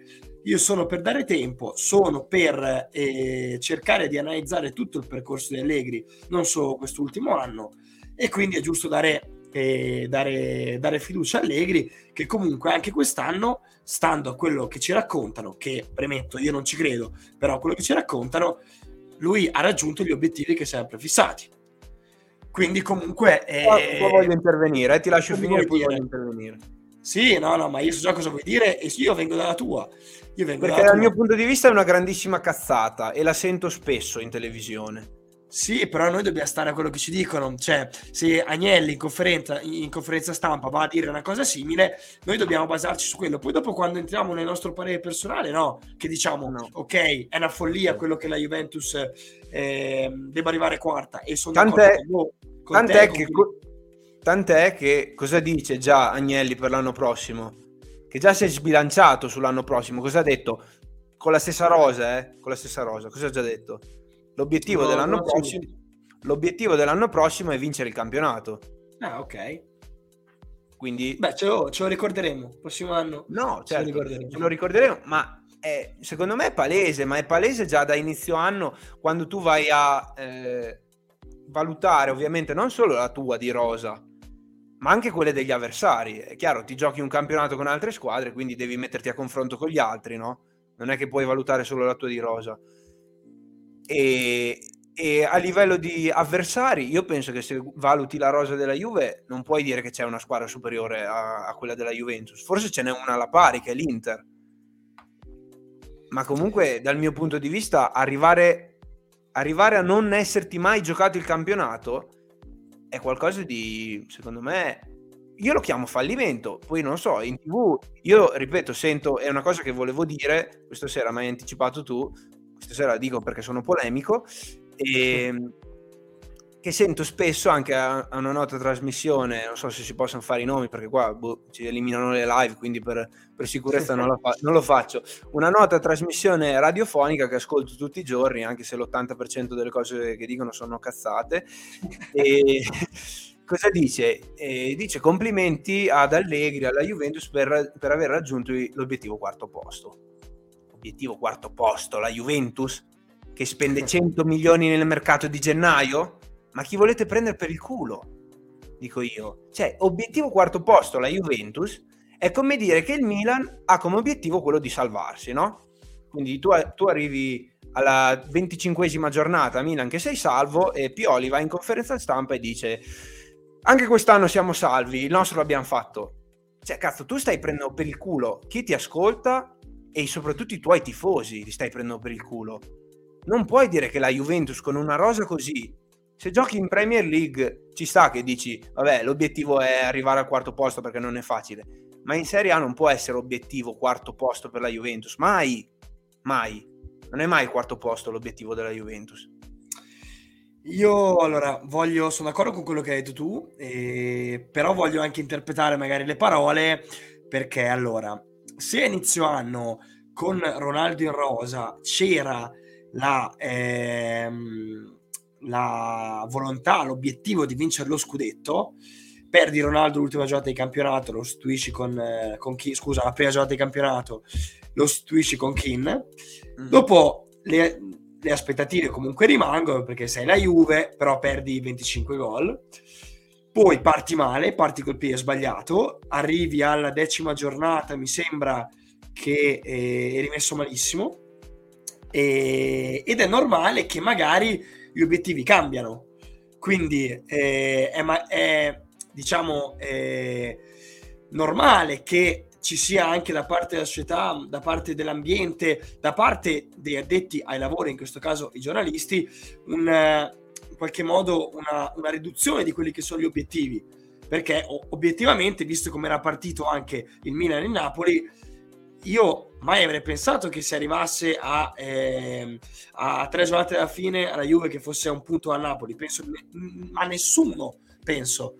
[SPEAKER 2] Io sono per dare tempo, sono per eh, cercare di analizzare tutto il percorso di Allegri, non solo quest'ultimo anno, e quindi è giusto dare, eh, dare, dare fiducia a Allegri, che comunque anche quest'anno, stando a quello che ci raccontano, che premetto io non ci credo, però quello che ci raccontano, lui ha raggiunto gli obiettivi che si era prefissati. Quindi comunque...
[SPEAKER 1] Eh, voglio intervenire, eh, ti lascio finire poi voglio intervenire.
[SPEAKER 2] Sì, no, no, ma io so già cosa vuoi dire e io vengo dalla tua. Io vengo
[SPEAKER 1] Perché dal mio punto di vista è una grandissima cazzata e la sento spesso in televisione.
[SPEAKER 2] Sì, però noi dobbiamo stare a quello che ci dicono. Cioè, se Agnelli in conferenza, in conferenza stampa va a dire una cosa simile, noi dobbiamo basarci su quello. Poi dopo quando entriamo nel nostro parere personale, no, che diciamo, no. ok, è una follia quello che la Juventus eh, debba arrivare quarta e sono
[SPEAKER 1] tant'è, con tant'è, te, che, con... tant'è che cosa dice già Agnelli per l'anno prossimo? Che già si è sbilanciato sull'anno prossimo. Cosa ha detto? Con la stessa rosa, eh? Con la stessa rosa. Cosa ha già detto? L'obiettivo, no, dell'anno prossimo, l'obiettivo dell'anno prossimo è vincere il campionato.
[SPEAKER 2] Ah, ok.
[SPEAKER 1] Quindi...
[SPEAKER 2] Beh, ce lo, ce lo ricorderemo. Prossimo anno.
[SPEAKER 1] No, certo, ce lo ricorderemo, ce lo ricorderemo ma è, secondo me è palese, ma è palese già da inizio anno quando tu vai a eh, valutare ovviamente non solo la tua di rosa, ma anche quelle degli avversari. È chiaro, ti giochi un campionato con altre squadre, quindi devi metterti a confronto con gli altri, no? Non è che puoi valutare solo la tua di rosa. E, e, a livello di avversari, io penso che se valuti la rosa della Juve, non puoi dire che c'è una squadra superiore a, a quella della Juventus. Forse ce n'è una alla pari, che è l'Inter. Ma comunque, dal mio punto di vista, arrivare, arrivare a non esserti mai giocato il campionato è qualcosa di, secondo me, io lo chiamo fallimento, poi non so, in tv, io ripeto, sento, è una cosa che volevo dire, questa sera mi hai anticipato tu, stasera la dico perché sono polemico, e, ehm, che sento spesso anche a, a, una nota trasmissione, non so se si possono fare i nomi perché qua boh, ci eliminano le live, quindi per, per sicurezza non, fa, non, lo faccio, una nota trasmissione radiofonica che ascolto tutti i giorni, anche se l'80% delle cose che dicono sono cazzate. E, cosa dice? E dice complimenti ad Allegri, alla Juventus per, per aver raggiunto l'obiettivo quarto posto obiettivo quarto posto, la Juventus, che spende 100 milioni nel mercato di gennaio? Ma chi volete prendere per il culo? Dico io. Cioè, obiettivo quarto posto, la Juventus, è come dire che il Milan ha come obiettivo quello di salvarsi, no? Quindi tu, tu arrivi alla 25esima giornata Milan che sei salvo e Pioli va in conferenza stampa e dice anche quest'anno siamo salvi, il nostro l'abbiamo fatto. Cioè, cazzo, tu stai prendendo per il culo chi ti ascolta e soprattutto i tuoi tifosi li stai prendendo per il culo. Non puoi dire che la Juventus con una rosa così, se giochi in Premier League ci sta che dici, vabbè, l'obiettivo è arrivare al quarto posto perché non è facile, ma in Serie A non può essere obiettivo quarto posto per la Juventus, mai, mai. Non è mai quarto posto l'obiettivo della Juventus.
[SPEAKER 2] Io allora voglio, sono d'accordo con quello che hai detto tu, eh, però voglio anche interpretare magari le parole perché allora se a inizio anno con Ronaldo in rosa c'era la, ehm, la volontà, l'obiettivo di vincere lo scudetto, perdi Ronaldo l'ultima giornata di campionato, lo sostituisci con, eh, con Kin, scusa, la prima giornata di campionato, lo sostituisci con Kin. Mm. Dopo le, le, aspettative comunque rimangono perché sei la Juve, però perdi 25 gol. Poi parti male, parti col piede sbagliato, arrivi alla decima giornata, mi sembra che eh, eri messo malissimo e, ed è normale che magari gli obiettivi cambiano. Quindi eh, è, è, diciamo è normale che ci sia anche da parte della società, da parte dell'ambiente, da parte degli addetti ai lavori, in questo caso i giornalisti, un in qualche modo una, una riduzione di quelli che sono gli obiettivi. Perché obiettivamente, visto come era partito anche il Milan e il Napoli, io mai avrei pensato che si arrivasse a, eh, a tre giornate alla fine alla Juve che fosse a un punto a Napoli. Penso a nessuno, penso.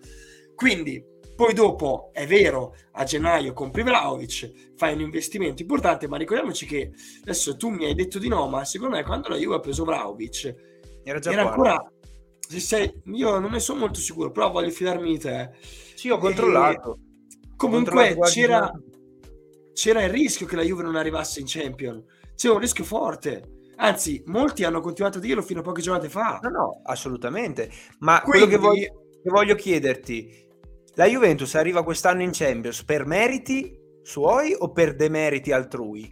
[SPEAKER 2] Quindi, poi dopo, è vero, a gennaio compri Vlaovic, fai un investimento importante, ma ricordiamoci che adesso tu mi hai detto di no, ma secondo me quando la Juve ha preso Vlaovic era, già era ancora se sei, io non ne sono molto sicuro, però voglio fidarmi di te.
[SPEAKER 1] Sì, ho controllato.
[SPEAKER 2] E, comunque controllato c'era, c'era il rischio che la Juve non arrivasse in Champion. C'era un rischio forte. Anzi, molti hanno continuato a dirlo fino a poche giornate fa.
[SPEAKER 1] No, no, assolutamente. Ma Quindi... quello che voglio, che voglio chiederti, la Juventus arriva quest'anno in Champions per meriti suoi o per demeriti altrui?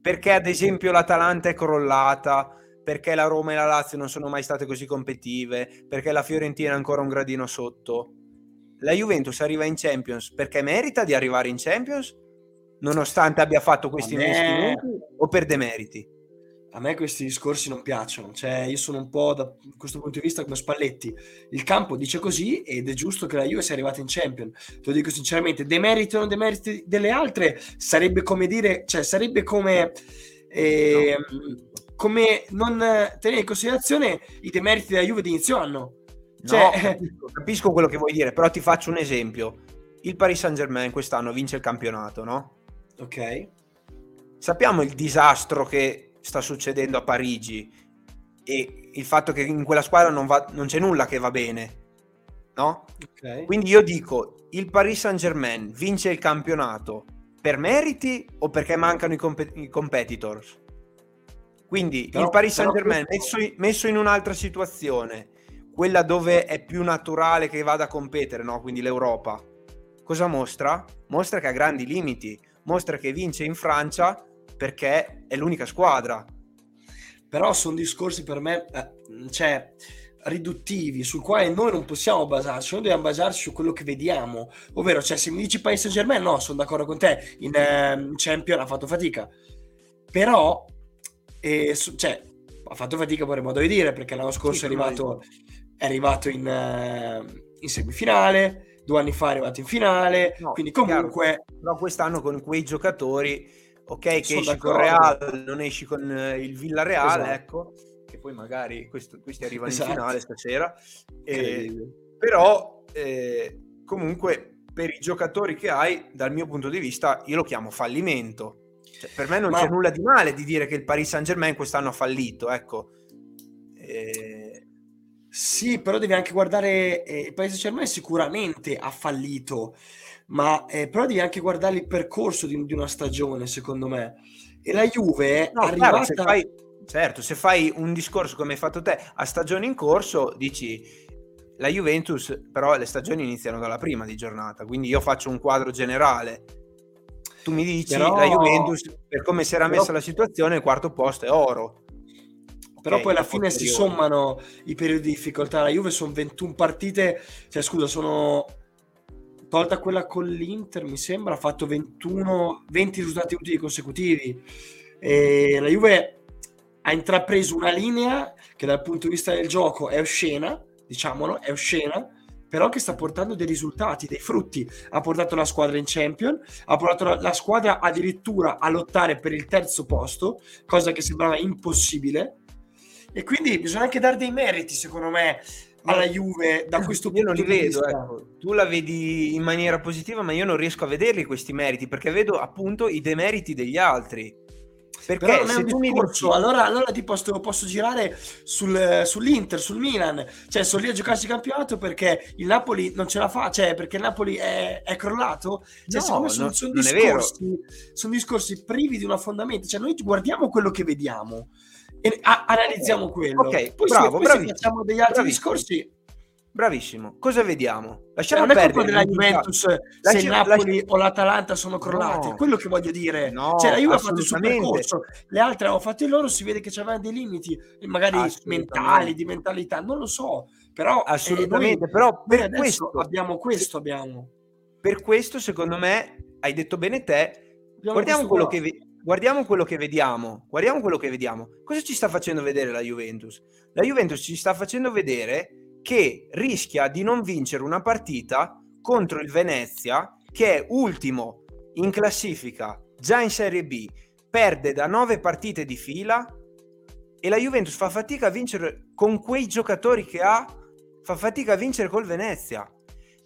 [SPEAKER 1] Perché ad esempio l'Atalanta è crollata, perché la Roma e la Lazio non sono mai state così competitive, perché la Fiorentina è ancora un gradino sotto. La Juventus arriva in Champions perché merita di arrivare in Champions, nonostante abbia fatto questi investimenti, o per demeriti?
[SPEAKER 2] a me questi discorsi non piacciono, cioè io sono un po' da questo punto di vista come Spalletti, il campo dice così ed è giusto che la Juve sia arrivata in Champion, te lo dico sinceramente, demeriti o non demeriti delle altre sarebbe come dire, cioè sarebbe come... Eh, no. come non tenere in considerazione i demeriti della Juve di inizio anno.
[SPEAKER 1] Cioè... No, capisco, capisco quello che vuoi dire, però ti faccio un esempio. Il Paris Saint Germain quest'anno vince il campionato, no?
[SPEAKER 2] Ok.
[SPEAKER 1] Sappiamo il disastro che sta succedendo a Parigi e il fatto che in quella squadra non, va, non c'è nulla che va bene, no? Okay. Quindi io dico, il Paris Saint Germain vince il campionato per meriti o perché mancano i, comp- i competitors? Quindi però, il Paris Saint Germain messo, messo, in un'altra situazione, quella dove è più naturale che vada a competere, no? Quindi l'Europa. Cosa mostra? Mostra che ha grandi limiti, mostra che vince in Francia perché è l'unica squadra.
[SPEAKER 2] Però sono discorsi per me, eh, cioè, riduttivi, sul quale noi non possiamo basarci, noi dobbiamo basarci su quello che vediamo. Ovvero, cioè, se mi dici Saint Germain, no, sono d'accordo con te, in eh, Champion ha fatto fatica. Però, eh, su, cioè, ha fatto fatica, vorrei modo di dire, perché l'anno scorso sì, è, arrivato, è arrivato, in, uh, in semifinale, due anni fa è arrivato in finale, no, quindi comunque...
[SPEAKER 1] Chiaro, però quest'anno con quei giocatori ok che esci d'accordo. con Real, non esci con eh, il Villarreal, esatto. ecco, che poi magari questo, questi arrivano esatto. in finale stasera, eh, però eh, comunque per i giocatori che hai, dal mio punto di vista, io lo chiamo fallimento. Cioè, per me non Ma... c'è nulla di male di dire che il Paris Saint Germain quest'anno ha fallito, ecco.
[SPEAKER 2] Eh... Sì, però devi anche guardare, eh, il Saint Germain sicuramente ha fallito, ma eh, però devi anche guardare il percorso di, di, una stagione, secondo me. E la Juve no, arrivata...
[SPEAKER 1] se fai, certo, se fai un discorso come hai fatto te a stagione in corso, dici la Juventus, però le stagioni iniziano dalla prima di giornata, quindi io faccio un quadro generale. Tu mi dici però... la Juventus, per come si era però... messa la situazione, il quarto posto è oro.
[SPEAKER 2] Però okay, poi alla fine si sommano i periodi di difficoltà. La Juve sono 21 partite, cioè scusa, sono tolta quella con l'Inter, mi sembra, ha fatto 21, 20 risultati utili consecutivi. E la Juve ha intrapreso una linea che dal punto di vista del gioco è oscena, diciamolo, è oscena, però che sta portando dei risultati, dei frutti. Ha portato la squadra in Champion, ha portato la, la squadra addirittura a lottare per il terzo posto, cosa che sembrava impossibile. E quindi bisogna anche dare dei meriti, secondo me, alla Juve da questo punto
[SPEAKER 1] io non li vedo, ecco. tu la vedi in maniera positiva ma io non riesco a vederli questi meriti perché vedo appunto i demeriti degli altri.
[SPEAKER 2] Perché se tu mi dici allora, allora ti posso, posso girare sul, sull'Inter, sul Milan. Cioè sono lì a giocarsi il campionato perché il Napoli non ce la fa cioè perché il Napoli è, è crollato. Cioè, no, secondo me sono, sono, discorsi, sono discorsi privi di una fondamento cioè noi guardiamo quello che vediamo e a- analizziamo quello.
[SPEAKER 1] Ok, poi bravo, se, poi
[SPEAKER 2] facciamo degli altri bravissimo. discorsi.
[SPEAKER 1] Bravissimo. Cosa vediamo? Lasciamo
[SPEAKER 2] non perdere. della Juventus se Napoli lasci- o l'Atalanta sono crollati. No. Quello che voglio dire. No, cioè, la Juve ha fatto il suo percorso, le altre hanno fatto il loro, si vede che c'erano dei limiti, magari mentali, di mentalità, non lo so. Però
[SPEAKER 1] eh, assolutamente, eh, noi, però per questo
[SPEAKER 2] abbiamo questo abbiamo.
[SPEAKER 1] Per questo secondo me hai detto bene te. Abbiamo guardiamo quello però. che guardiamo quello che vediamo, guardiamo quello che vediamo. Cosa ci sta facendo vedere la Juventus? La Juventus ci sta facendo vedere che rischia di non vincere una partita contro il Venezia, che è ultimo in classifica, già in Serie B, perde da nove partite di fila e la Juventus fa fatica a vincere con quei giocatori che ha, fa fatica a vincere col Venezia.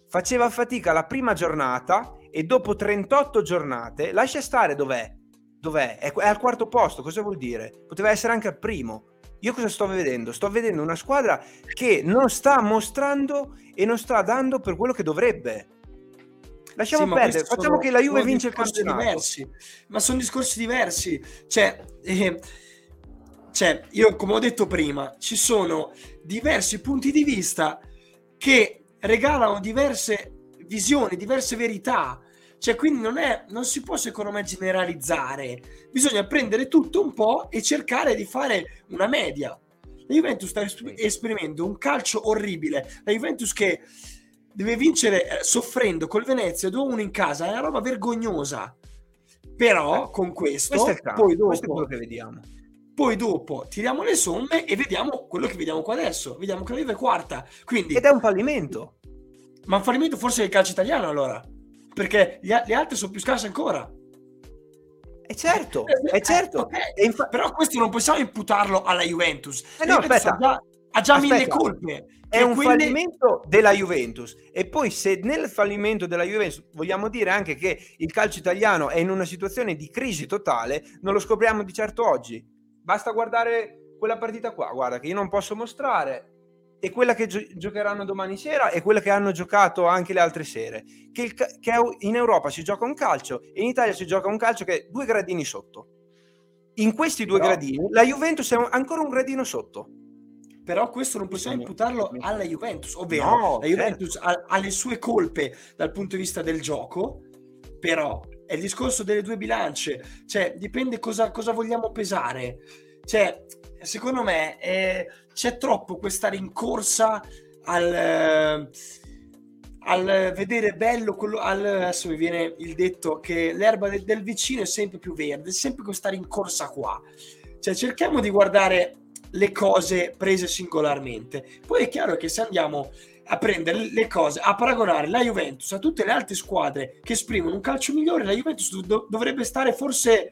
[SPEAKER 1] Faceva fatica la prima giornata e dopo 38 giornate lascia stare dov'è Dov'è? È, al quarto posto, cosa vuol dire? Poteva essere anche al primo. Io cosa sto vedendo? Sto vedendo una squadra che non sta mostrando e non sta dando per quello che dovrebbe. Lasciamo sì, perdere, facciamo che la Juve vince il campionato.
[SPEAKER 2] Diversi, ma sono discorsi diversi. Cioè, eh, cioè, io come ho detto prima, ci sono diversi punti di vista che regalano diverse visioni, diverse verità cioè, quindi non, è, non si può, secondo me, generalizzare. Bisogna prendere tutto un po' e cercare di fare una media. La Juventus sta esprimendo un calcio orribile. La Juventus che deve vincere eh, soffrendo col Venezia 2-1 in casa è una roba vergognosa. Però con questo,
[SPEAKER 1] questo poi dopo, questo è quello che vediamo.
[SPEAKER 2] poi dopo tiriamo le somme e vediamo quello che vediamo qua adesso. Vediamo che la Juve è quarta. Quindi...
[SPEAKER 1] Ed è un fallimento.
[SPEAKER 2] Ma un fallimento forse del calcio italiano allora, perché gli, le altre sono più scarse ancora.
[SPEAKER 1] E certo, è certo.
[SPEAKER 2] Eh, okay. infa- Però questo non possiamo imputarlo alla Juventus.
[SPEAKER 1] Eh no, Juventus aspetta.
[SPEAKER 2] Ha già, ha già mille colpe.
[SPEAKER 1] È un quelle... fallimento della Juventus. E poi se nel fallimento della Juventus vogliamo dire anche che il calcio italiano è in una situazione di crisi totale, non lo scopriamo di certo oggi. Basta guardare quella partita qua, guarda che io non posso mostrare, e quella che gio- giocheranno domani sera e quella che hanno giocato anche le altre sere. Che, il, che, in Europa si gioca un calcio e in Italia si gioca un calcio che è due gradini sotto. In questi due però, gradini la Juventus è ancora un gradino sotto.
[SPEAKER 2] Però questo non possiamo imputarlo alla Juventus, ovvero no, la Juventus certo. ha, ha le sue colpe dal punto di vista del gioco, però è il discorso delle due bilance, cioè dipende cosa, cosa vogliamo pesare. Cioè, secondo me eh, c'è troppo questa rincorsa al, eh, al vedere bello quello, al, adesso mi viene il detto che l'erba del, del vicino è sempre più verde, sempre questa rincorsa qua. Cioè, cerchiamo di guardare le cose prese singolarmente. Poi è chiaro che se andiamo a prendere le cose, a paragonare la Juventus a tutte le altre squadre che esprimono un calcio migliore, la Juventus do- dovrebbe stare forse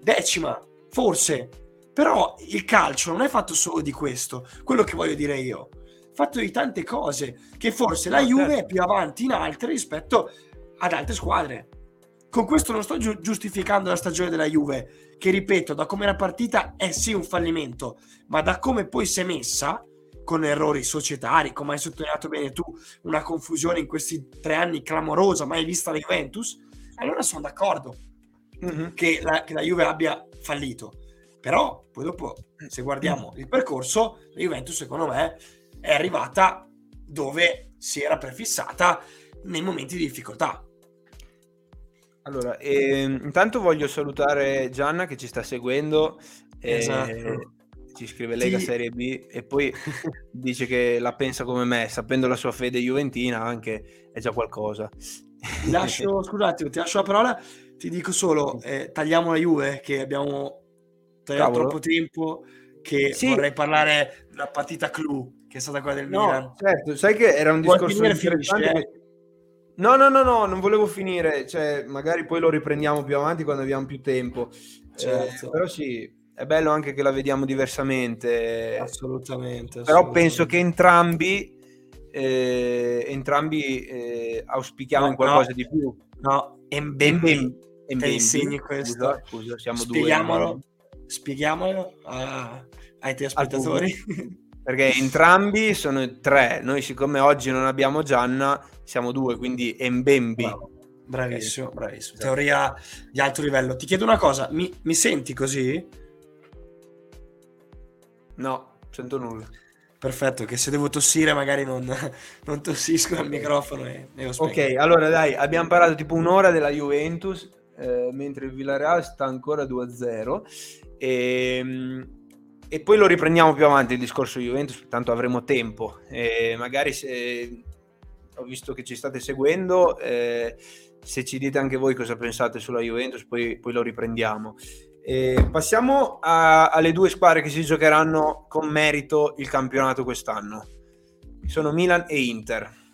[SPEAKER 2] decima, forse, però il calcio non è fatto solo di questo, quello che voglio dire io. È fatto di tante cose, che forse la Juve è più avanti in altre rispetto ad altre squadre. Con questo non sto gi- giustificando la stagione della Juve, che ripeto, da come la partita è sì un fallimento, ma da come poi si è messa, con errori societari, come hai sottolineato bene tu, una confusione in questi tre anni clamorosa, mai vista la Juventus, allora sono d'accordo mm-hmm. che, la, che la Juve abbia fallito però poi dopo, se guardiamo il percorso, la Juventus secondo me è arrivata dove si era prefissata nei momenti di difficoltà.
[SPEAKER 1] Allora, eh, intanto voglio salutare Gianna che ci sta seguendo. Esatto. ci scrive Lega sì. Serie B e poi dice che la pensa come me, sapendo la sua fede juventina anche è già qualcosa.
[SPEAKER 2] Ti lascio, scusate, ti lascio la parola, ti dico solo, eh, tagliamo la Juve che abbiamo Togliamo troppo tempo che sì. vorrei parlare della partita clou che è stata quella del no, Milan.
[SPEAKER 1] Certo, sai che era un discorso interessante. Eh? No, no, no, no, non volevo finire, cioè magari poi lo riprendiamo più avanti quando abbiamo più tempo. Certo. Eh, però sì, è bello anche che la vediamo diversamente.
[SPEAKER 2] Assolutamente.
[SPEAKER 1] Però assolutamente. penso che entrambi, eh, entrambi eh, auspichiamo
[SPEAKER 2] no,
[SPEAKER 1] in qualcosa
[SPEAKER 2] no,
[SPEAKER 1] di più.
[SPEAKER 2] No, Mbembe, te insegni questo.
[SPEAKER 1] Scusa, scusa siamo
[SPEAKER 2] Spieghiamolo. due spieghiamolo a, ai tuoi spettatori.
[SPEAKER 1] Perché entrambi sono tre, noi siccome oggi non abbiamo Gianna, siamo due, quindi Mbembi. Bravo.
[SPEAKER 2] Bravissimo, bravissimo. Teoria di alto livello. Ti chiedo una cosa, mi, mi senti così?
[SPEAKER 1] No, sento nulla.
[SPEAKER 2] Perfetto, che se devo tossire magari non, non tossisco al microfono e, e
[SPEAKER 1] Ok, allora dai, abbiamo parlato tipo un'ora della Juventus, eh, mentre il Villarreal sta ancora 2-0 e, ehm, e, poi lo riprendiamo più avanti il discorso Juventus, tanto avremo tempo. E magari se ho visto che ci state seguendo, eh, se ci dite anche voi cosa pensate sulla Juventus, poi, poi lo riprendiamo. E passiamo a, alle due squadre che si giocheranno con merito il campionato quest'anno. Sono Milan e Inter.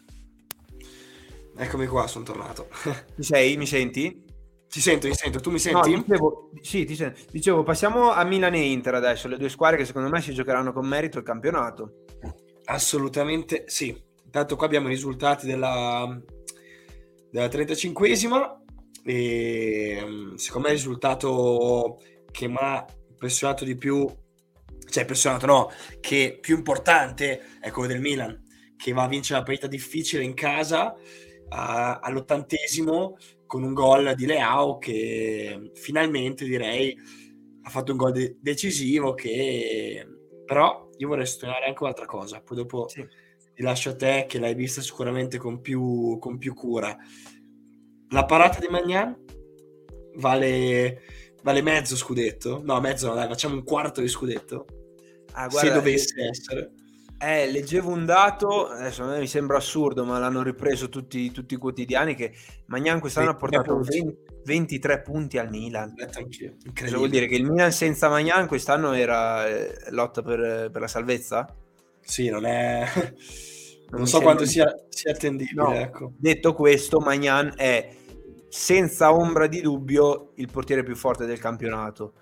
[SPEAKER 2] Eccomi qua, sono tornato.
[SPEAKER 1] Ci sei? Mi senti?
[SPEAKER 2] Ti sento, ti sento, tu mi senti?
[SPEAKER 1] No, dicevo, sì, ti sento. Dicevo, passiamo a Milan e Inter adesso, le due squadre che secondo me si giocheranno con merito il campionato.
[SPEAKER 2] Assolutamente sì. Intanto qua abbiamo i risultati della, della 35esima e mm, secondo me il risultato che mi ha impressionato di più, cioè impressionato no, che più importante è quello del Milan, che va a vincere una partita difficile in casa all'ottantesimo con un gol di Leao che finalmente direi ha fatto un gol de- decisivo che però io vorrei sottolineare anche un'altra cosa poi dopo sì. ti lascio a te che l'hai vista sicuramente con più, con più cura. La parata di Magnan vale, vale mezzo scudetto? No mezzo no dai facciamo un quarto di scudetto. Ah, guarda, se dovesse essere
[SPEAKER 1] Eh, leggevo un dato, adesso a me mi sembra assurdo, ma l'hanno ripreso tutti, tutti i quotidiani, che Magnan quest'anno ha portato 20, 23 punti al Milan. Cosa vuol dire? Che il Milan senza Magnan quest'anno era eh, lotta per, per, la salvezza?
[SPEAKER 2] Sì, non è... Non, non so quanto sia, sia attendibile. No. Ecco.
[SPEAKER 1] Detto questo, Magnan è senza ombra di dubbio il portiere più forte del campionato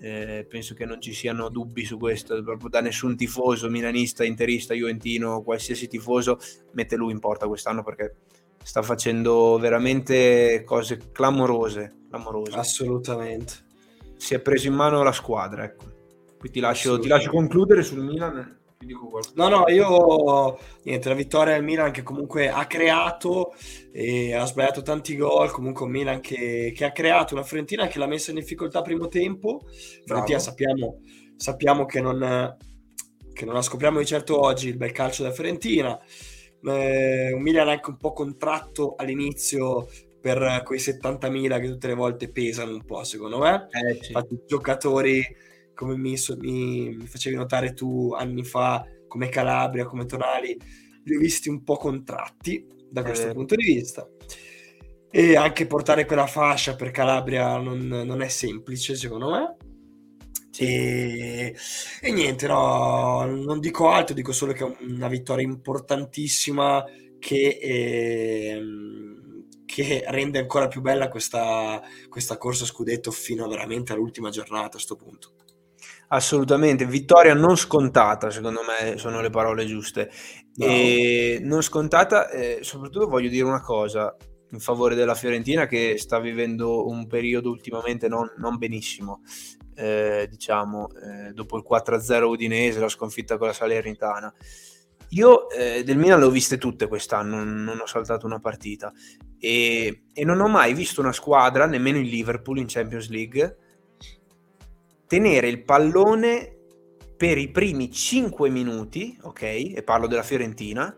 [SPEAKER 1] eh, penso che non ci siano dubbi su questo, proprio da nessun tifoso milanista, interista, juventino, qualsiasi tifoso mette lui in porta quest'anno perché sta facendo veramente cose clamorose, clamorose.
[SPEAKER 2] Assolutamente.
[SPEAKER 1] Si è preso in mano la squadra, ecco. Qui ti lascio, ti lascio concludere sul Milan
[SPEAKER 2] No, no, io niente, la vittoria del Milan che comunque ha creato e ha sbagliato tanti gol, comunque un Milan che, che ha creato una Fiorentina che l'ha messa in difficoltà primo tempo. Fiorentina sappiamo, sappiamo che, non, che non la scopriamo di certo oggi il bel calcio da Fiorentina. Eh, un Milan anche un po' contratto all'inizio per quei 70.000 che tutte le volte pesano un po', secondo me. Eh, sì. Infatti, i giocatori come mi, mi, mi, facevi notare tu anni fa, come Calabria, come Tonali, li ho visti un po' contratti da questo eh. punto di vista. E anche portare quella fascia per Calabria non, non è semplice, secondo me. E, e, niente, no, non dico altro, dico solo che è una vittoria importantissima che, eh, che rende ancora più bella questa, questa corsa scudetto fino veramente all'ultima giornata a questo punto.
[SPEAKER 1] Assolutamente, vittoria non scontata, secondo me sono le parole giuste. No. E non scontata, eh, soprattutto voglio dire una cosa in favore della Fiorentina che sta vivendo un periodo ultimamente non, non benissimo. Eh, diciamo, eh, dopo il 4-0 udinese, la sconfitta con la Salernitana. Io eh, del Milan le ho viste tutte quest'anno, non ho saltato una partita e, e non ho mai visto una squadra, nemmeno il Liverpool in Champions League, tenere il pallone per i primi 5 minuti, ok? E parlo della Fiorentina,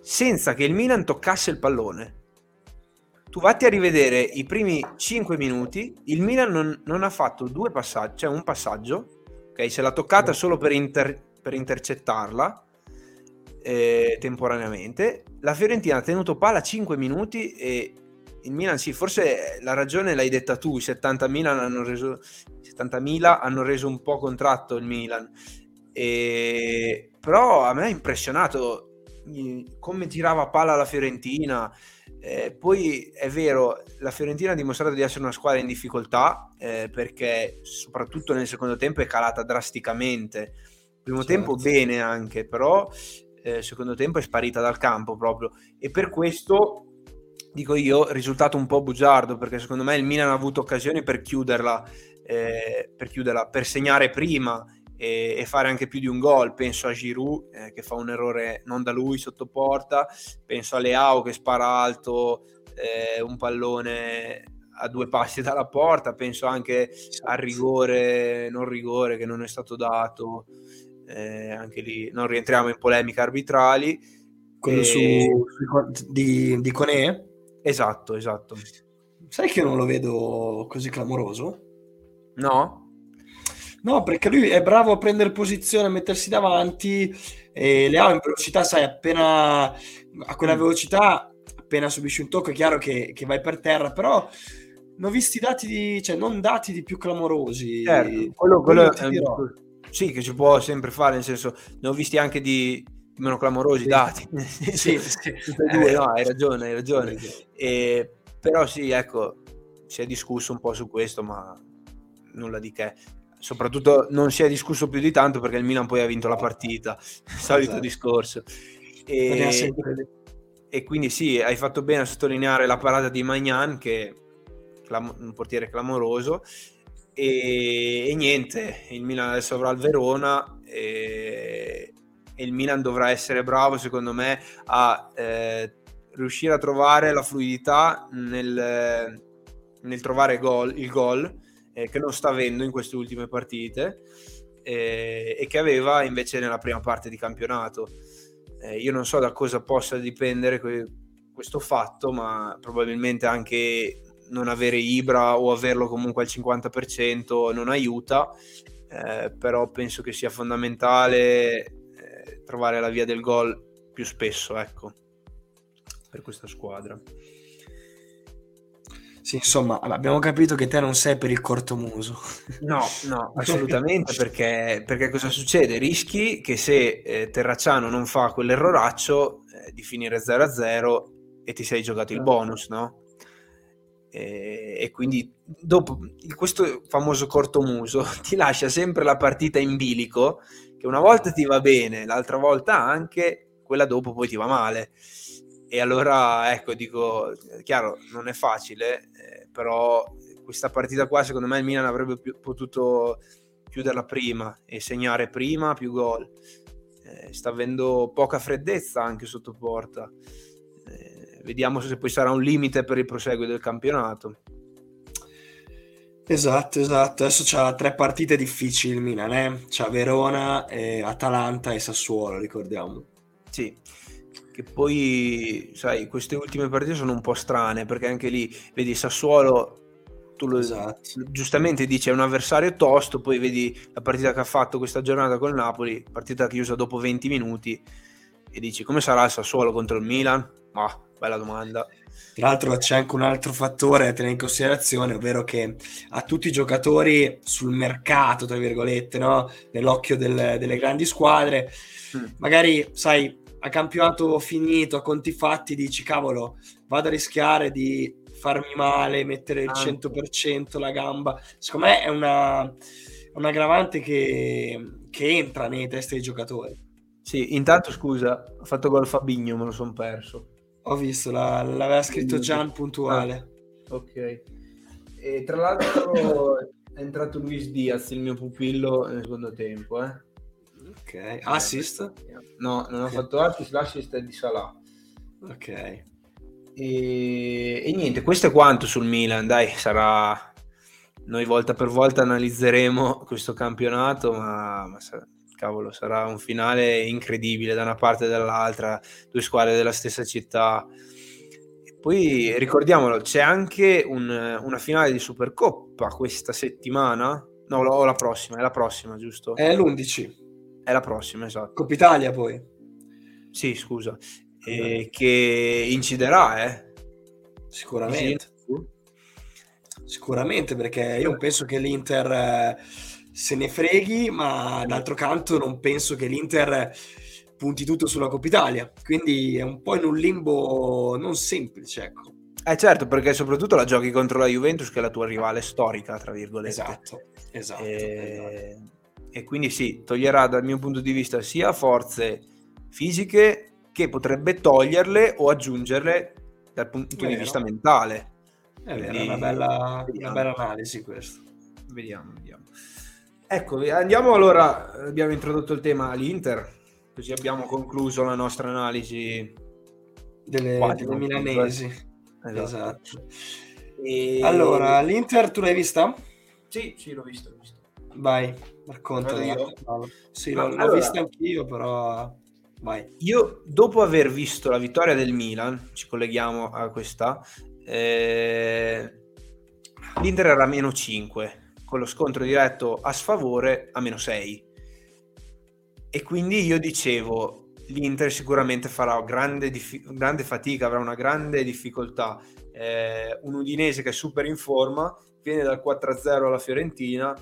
[SPEAKER 1] senza che il Milan toccasse il pallone. Tu vatti a rivedere i primi 5 minuti, il Milan non, non ha fatto due passaggi, cioè un passaggio, ok? Se l'ha toccata solo per, inter, per intercettarla eh, temporaneamente. La Fiorentina ha tenuto palla 5 minuti e il Milan sì, forse la ragione l'hai detta tu, i 70.000 hanno reso, 70.000 hanno reso un po' contratto il Milan, e, però a me ha impressionato come tirava palla la Fiorentina, eh, poi è vero, la Fiorentina ha dimostrato di essere una squadra in difficoltà eh, perché soprattutto nel secondo tempo è calata drasticamente. Primo certo. tempo bene anche, però eh, secondo tempo è sparita dal campo proprio e per questo dico io, risultato un po' bugiardo perché secondo me il Milan ha avuto occasioni per chiuderla, eh, per, chiuderla per segnare prima e, e, fare anche più di un gol. Penso a Giroud eh, che fa un errore non da lui sotto porta, penso a Leao che spara alto eh, un pallone a due passi dalla porta, penso anche al rigore, non rigore che non è stato dato, eh, anche lì non rientriamo in polemiche arbitrali.
[SPEAKER 2] Quello e... su, di, di Conè?
[SPEAKER 1] Esatto, esatto.
[SPEAKER 2] Sai che non lo vedo così clamoroso?
[SPEAKER 1] No?
[SPEAKER 2] No, perché lui è bravo a prendere posizione, a mettersi davanti e le ha in velocità, sai, appena a quella mm. velocità, appena subisci un tocco è chiaro che, che vai per terra, però non ho visti dati di, cioè non dati di più clamorosi.
[SPEAKER 1] Certo, quello, quello è, sì, che si può sempre fare, nel senso, ne ho visti anche di, meno clamorosi sì. dati. sì, sì. Due, no, hai ragione, hai ragione. E, però sì, ecco, si è discusso un po' su questo, ma nulla di che. Soprattutto non si è discusso più di tanto perché il Milan poi ha vinto la partita, solito esatto. discorso. E, e, quindi sì, hai fatto bene a sottolineare la parata di Magnan, che è un portiere clamoroso. E, e, niente, il Milan adesso avrà il Verona e, e il Milan dovrà essere bravo, secondo me, a eh, riuscire a trovare la fluidità nel, nel trovare gol, il gol eh, che non sta avendo in queste ultime partite eh, e che aveva invece nella prima parte di campionato. Eh, io non so da cosa possa dipendere que- questo fatto, ma probabilmente anche non avere Ibra o averlo comunque al 50% non aiuta, eh, però penso che sia fondamentale trovare la via del gol più spesso, ecco, per questa squadra.
[SPEAKER 2] Sì, insomma, abbiamo capito che te non sei per il cortomuso.
[SPEAKER 1] No, no, assolutamente, perché, perché, cosa succede? Rischi che se eh, Terracciano non fa quell'erroraccio eh, di finire 0-0 e ti sei giocato il certo. bonus, no? E, e quindi dopo questo famoso cortomuso ti lascia sempre la partita in bilico, che una volta ti va bene, l'altra volta anche, quella dopo poi ti va male. E allora, ecco, dico, chiaro, non è facile, eh, però questa partita qua, secondo me, il Milan avrebbe più, potuto chiuderla prima e segnare prima più gol. Eh, sta avendo poca freddezza anche sotto porta. Eh, vediamo se poi sarà un limite per il proseguo del campionato.
[SPEAKER 2] Esatto, esatto. Adesso c'ha tre partite difficili il Milan, eh? C'ha Verona, eh, Atalanta e Sassuolo, ricordiamo.
[SPEAKER 1] Sì, che poi, sai, queste ultime partite sono un po' strane perché anche lì, vedi, Sassuolo, tu lo, esatto. giustamente dici è un avversario tosto, poi vedi la partita che ha fatto questa giornata col Napoli, partita chiusa dopo 20 minuti e dici come sarà il Sassuolo contro il Milan? Ma, bella domanda.
[SPEAKER 2] Tra l'altro c'è anche un altro fattore da tenere in considerazione, ovvero che a tutti i giocatori sul mercato, tra virgolette, no? nell'occhio del, delle grandi squadre, mm. magari, sai, a campionato finito, a conti fatti, dici cavolo, vado a rischiare di farmi male, mettere il 100% la gamba. Secondo me è una, un aggravante che, che entra nei testi dei giocatori.
[SPEAKER 1] Sì, intanto scusa, ho fatto gol Fabigno, me lo sono perso.
[SPEAKER 2] Ho visto, la, l'aveva scritto Gian puntuale.
[SPEAKER 1] Ah, ok. E tra l'altro è entrato Luis Diaz, il mio pupillo, nel secondo tempo, eh.
[SPEAKER 2] Ok, assist?
[SPEAKER 1] No, non ho fatto assist, l'assist è di Salah.
[SPEAKER 2] Ok.
[SPEAKER 1] E, e, niente, questo è quanto sul Milan, dai, sarà... Noi volta per volta analizzeremo questo campionato, ma, ma cavolo, sarà un finale incredibile da una parte e dall'altra, due squadre della stessa città. E poi ricordiamolo, c'è anche un, una finale di Supercoppa questa settimana. No, o la prossima, è la prossima, giusto?
[SPEAKER 2] È l'11.
[SPEAKER 1] È la prossima, esatto.
[SPEAKER 2] Coppa Italia poi.
[SPEAKER 1] Sì, scusa. Eh, che inciderà, eh?
[SPEAKER 2] Sicuramente. Sicuramente, perché io penso che l'Inter eh, se ne freghi, ma d'altro canto non penso che l'Inter punti tutto sulla Coppa Italia. Quindi è un po' in un limbo non semplice, ecco.
[SPEAKER 1] Eh certo, perché soprattutto la giochi contro la Juventus, che è la tua rivale storica, tra virgolette.
[SPEAKER 2] Esatto, esatto.
[SPEAKER 1] E...
[SPEAKER 2] esatto
[SPEAKER 1] e quindi sì, toglierà dal mio punto di vista sia forze fisiche che potrebbe toglierle o aggiungerle dal punto di vista mentale.
[SPEAKER 2] È vero, è una bella, una bella analisi questo.
[SPEAKER 1] Vediamo, vediamo. Ecco, andiamo allora, abbiamo introdotto il tema all'Inter, così abbiamo concluso la nostra analisi
[SPEAKER 2] delle, delle milanesi. Esatto. esatto. E... Allora, l'Inter tu l'hai vista?
[SPEAKER 1] Sì, sì, l'ho vista.
[SPEAKER 2] Vai, racconta. Sì, l'ho, allora, l'ho vista anch'io, però vai.
[SPEAKER 1] Io, dopo aver visto la vittoria del Milan, ci colleghiamo a questa, eh, l'Inter era meno 5, con lo scontro diretto a sfavore a meno 6. E quindi io dicevo, l'Inter sicuramente farà grande, dif- grande fatica, avrà una grande difficoltà. Eh, un Udinese che è super in forma, viene dal 4-0 alla Fiorentina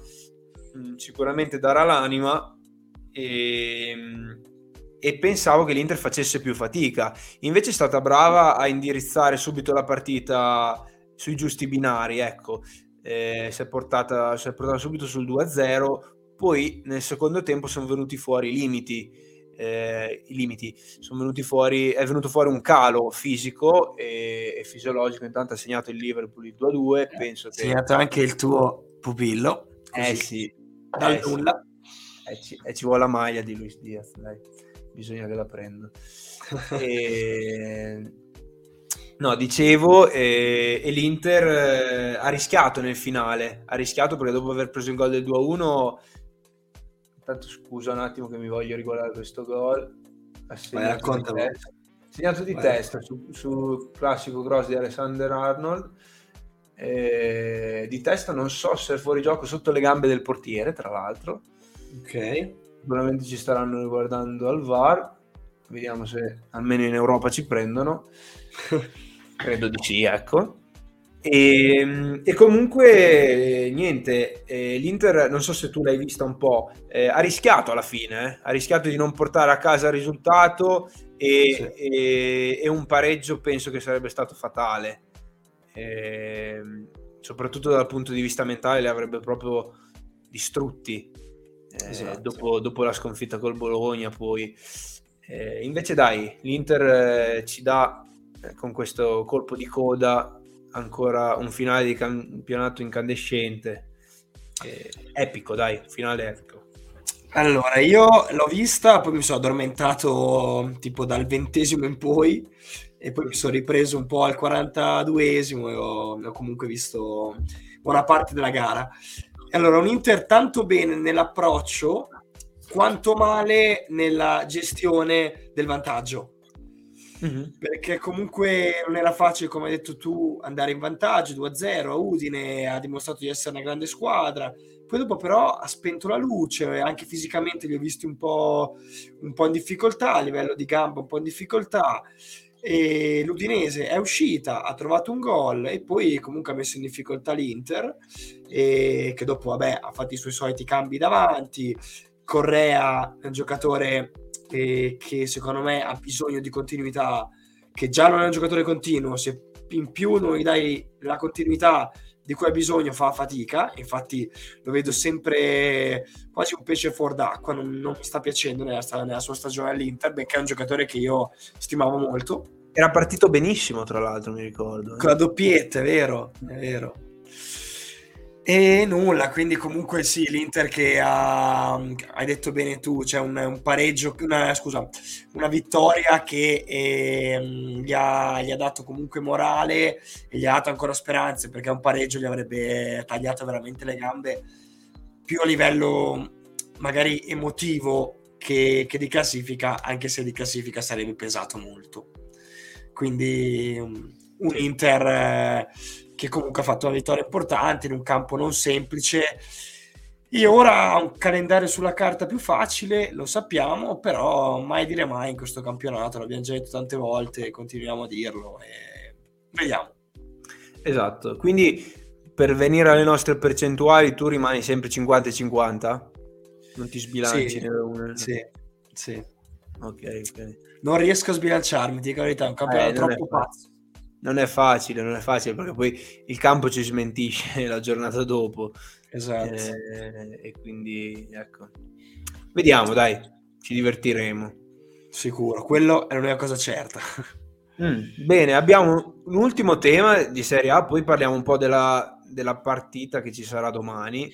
[SPEAKER 1] Mm, sicuramente darà l'anima e, e, pensavo che l'Inter facesse più fatica. Invece è stata brava a indirizzare subito la partita sui giusti binari, ecco. Eh, si, è portata, si è portata subito sul 2-0, poi nel secondo tempo sono venuti fuori i limiti. Eh, i limiti sono venuti fuori è venuto fuori un calo fisico e, e fisiologico intanto ha segnato il Liverpool il 2-2 penso
[SPEAKER 2] che... segnato anche il tuo pupillo
[SPEAKER 1] eh sì
[SPEAKER 2] dal eh, nulla.
[SPEAKER 1] Sì. E, ci, e, ci, vuole la maglia di Luis Diaz, dai. bisogna che la prenda. e... No, dicevo, eh, e l'Inter eh, ha rischiato nel finale, ha rischiato perché dopo aver preso il gol del 2-1, tanto scusa un attimo che mi voglio riguardare questo gol,
[SPEAKER 2] ha segnato Vai, di testa,
[SPEAKER 1] segnato di testa su, su classico cross di Alexander Arnold, eh, di testa non so se è fuori gioco sotto le gambe del portiere, tra l'altro.
[SPEAKER 2] Ok.
[SPEAKER 1] sicuramente ci staranno riguardando al VAR, vediamo se almeno in Europa ci prendono, credo di sì, ecco. E, ehm, e, comunque niente, eh, l'Inter non so se tu l'hai vista un po', eh, ha rischiato alla fine, eh? ha rischiato di non portare a casa il risultato e, sì. e, e un pareggio penso che sarebbe stato fatale, ehm, soprattutto dal punto di vista mentale li avrebbe proprio distrutti eh, esatto. dopo, dopo, la sconfitta col Bologna poi. Eh, invece dai, l'Inter ci dà con questo colpo di coda ancora un finale di campionato incandescente. Eh, epico, dai, finale epico.
[SPEAKER 2] Allora, io l'ho vista, poi mi sono addormentato tipo dal ventesimo in poi e poi mi sono ripreso un po' al 42esimo e ho, ho comunque visto buona parte della gara. Allora, un Inter tanto bene nell'approccio quanto male nella gestione del vantaggio Mm-hmm. Perché comunque non era facile, come hai detto tu, andare in vantaggio 2-0. Udine ha dimostrato di essere una grande squadra. Poi dopo però ha spento la luce, anche fisicamente li ho visti un po', un po' in difficoltà, a livello di gamba un po' in difficoltà. E l'Udinese è uscita, ha trovato un gol e poi comunque ha messo in difficoltà l'Inter, che dopo vabbè, ha fatto i suoi soliti cambi davanti. Correa è un giocatore che, che secondo me ha bisogno di continuità, che già non è un giocatore continuo, se in più non gli dai la continuità di cui ha bisogno fa fatica, infatti lo vedo sempre quasi un pesce fuor d'acqua, non, non mi sta piacendo nella, nella, sua stagione all'Inter, benché è un giocatore che io stimavo molto.
[SPEAKER 1] Era partito benissimo, tra l'altro, mi ricordo.
[SPEAKER 2] Eh. Con la doppietta, è vero, è vero. E nulla, quindi comunque sì, l'Inter che ha, hai detto bene tu, c'è un, un pareggio, una, scusa, una vittoria che eh, gli, ha, gli, ha, dato comunque morale e gli ha dato ancora speranze perché un pareggio gli avrebbe tagliato veramente le gambe più a livello magari emotivo che, che di classifica, anche se di classifica sarebbe pesato molto. Quindi un Inter... Eh, che comunque ha fatto una vittoria importante in un campo non semplice. E ora ha un calendario sulla carta più facile, lo sappiamo, però mai dire mai in questo campionato, l'abbiamo già detto tante volte, continuiamo a dirlo e vediamo.
[SPEAKER 1] Esatto, quindi per venire alle nostre percentuali tu rimani sempre 50-50? Non ti sbilanci
[SPEAKER 2] sì,
[SPEAKER 1] nelle
[SPEAKER 2] Sì, sì.
[SPEAKER 1] Ok, ok.
[SPEAKER 2] Non riesco a sbilanciarmi, ti dico la verità, è un campionato eh, troppo pazzo
[SPEAKER 1] non è facile, non è facile perché poi il campo ci smentisce la giornata dopo.
[SPEAKER 2] Esatto.
[SPEAKER 1] Eh, e quindi ecco. Vediamo, dai, ci divertiremo.
[SPEAKER 2] Sicuro, quello è l'unica cosa certa.
[SPEAKER 1] Mm, bene, abbiamo un ultimo tema di Serie A, poi parliamo un po' della, della partita che ci sarà domani,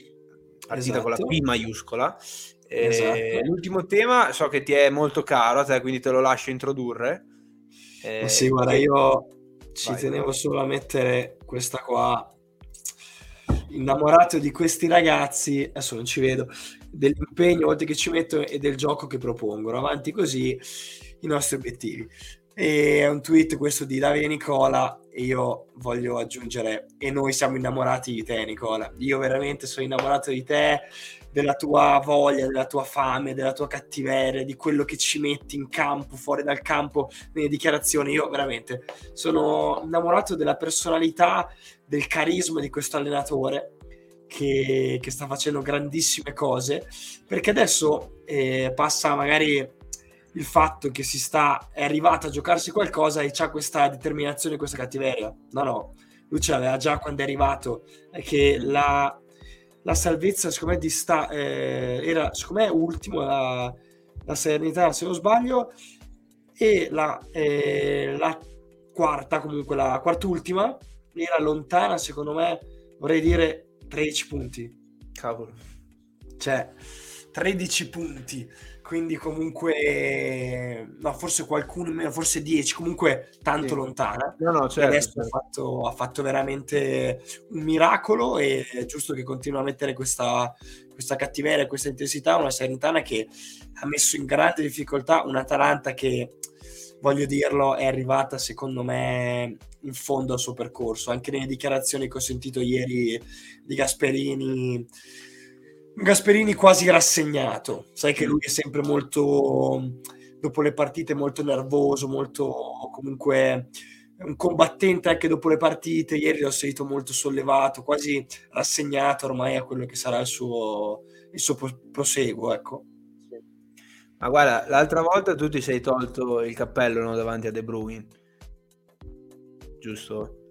[SPEAKER 1] partita esatto. con la esatto. P maiuscola. Eh, esatto. L'ultimo tema so che ti è molto caro te, quindi te lo lascio introdurre.
[SPEAKER 2] Eh, sì, guarda, io ci vai, tenevo vai. solo a mettere questa qua. Innamorato di questi ragazzi adesso non ci vedo dell'impegno oltre che ci metto e del gioco che propongono avanti così i nostri obiettivi. E è un tweet questo di Davide Nicola e io voglio aggiungere e noi siamo innamorati di te Nicola. Io veramente sono innamorato di te della tua voglia, della tua fame, della tua cattiveria, di quello che ci metti in campo, fuori dal campo, nelle dichiarazioni. Io veramente sono innamorato della personalità, del carisma di questo allenatore che, che sta facendo grandissime cose, perché adesso eh, passa magari il fatto che si sta, è arrivato a giocarsi qualcosa e c'ha questa determinazione, questa cattiveria. No, no, lui ce l'aveva già quando è arrivato, è che la la salvezza, secondo me, di sta, eh, era secondo me ultimo la, la Serenità, se non sbaglio, e la, eh, la quarta, comunque la quart'ultima, era lontana, secondo me, vorrei dire 13 punti.
[SPEAKER 1] Cavolo.
[SPEAKER 2] Cioè, 13 punti quindi comunque no, forse qualcuno meno, forse 10, comunque tanto sì. lontana.
[SPEAKER 1] No, no, certo,
[SPEAKER 2] adesso
[SPEAKER 1] certo.
[SPEAKER 2] Ha, fatto, ha, fatto, veramente un miracolo e è giusto che continua a mettere questa, questa cattiveria, questa intensità, una Salernitana che ha messo in grande difficoltà un'Atalanta che voglio dirlo, è arrivata secondo me in fondo al suo percorso. Anche nelle dichiarazioni che ho sentito ieri di Gasperini Gasperini quasi rassegnato. Sai che lui è sempre molto, dopo le partite, molto nervoso, molto comunque un combattente anche dopo le partite. Ieri l'ho sentito molto sollevato, quasi rassegnato ormai a quello che sarà il suo, il suo proseguo. Ecco.
[SPEAKER 1] Ma guarda, l'altra volta tu ti sei tolto il cappello no, davanti a De Bruyne, giusto?